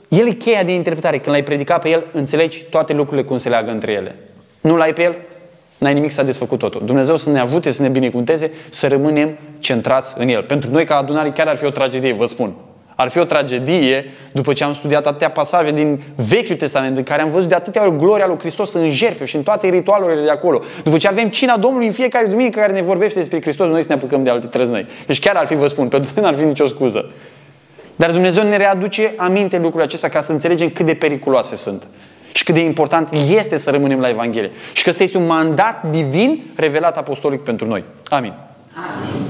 El e cheia de interpretare. Când l-ai predicat pe El, înțelegi toate lucrurile cum se leagă între ele. Nu l-ai pe El, n-ai nimic, s-a desfăcut totul. Dumnezeu să ne ajute, să ne binecuvânteze, să rămânem centrați în El. Pentru noi, ca adunare, chiar ar fi o tragedie, vă spun. Ar fi o tragedie după ce am studiat atâtea pasaje din Vechiul Testament în care am văzut de atâtea ori gloria lui Hristos în jertfe și în toate ritualurile de acolo. După ce avem cina Domnului în fiecare duminică care ne vorbește despre Hristos, noi să ne apucăm de alte trăznăi. Deci chiar ar fi, vă spun, pentru noi n-ar fi nicio scuză. Dar Dumnezeu ne readuce aminte lucrurile acestea ca să înțelegem cât de periculoase sunt și cât de important este să rămânem la Evanghelie. Și că ăsta este un mandat divin revelat apostolic pentru noi. Amin. Amin.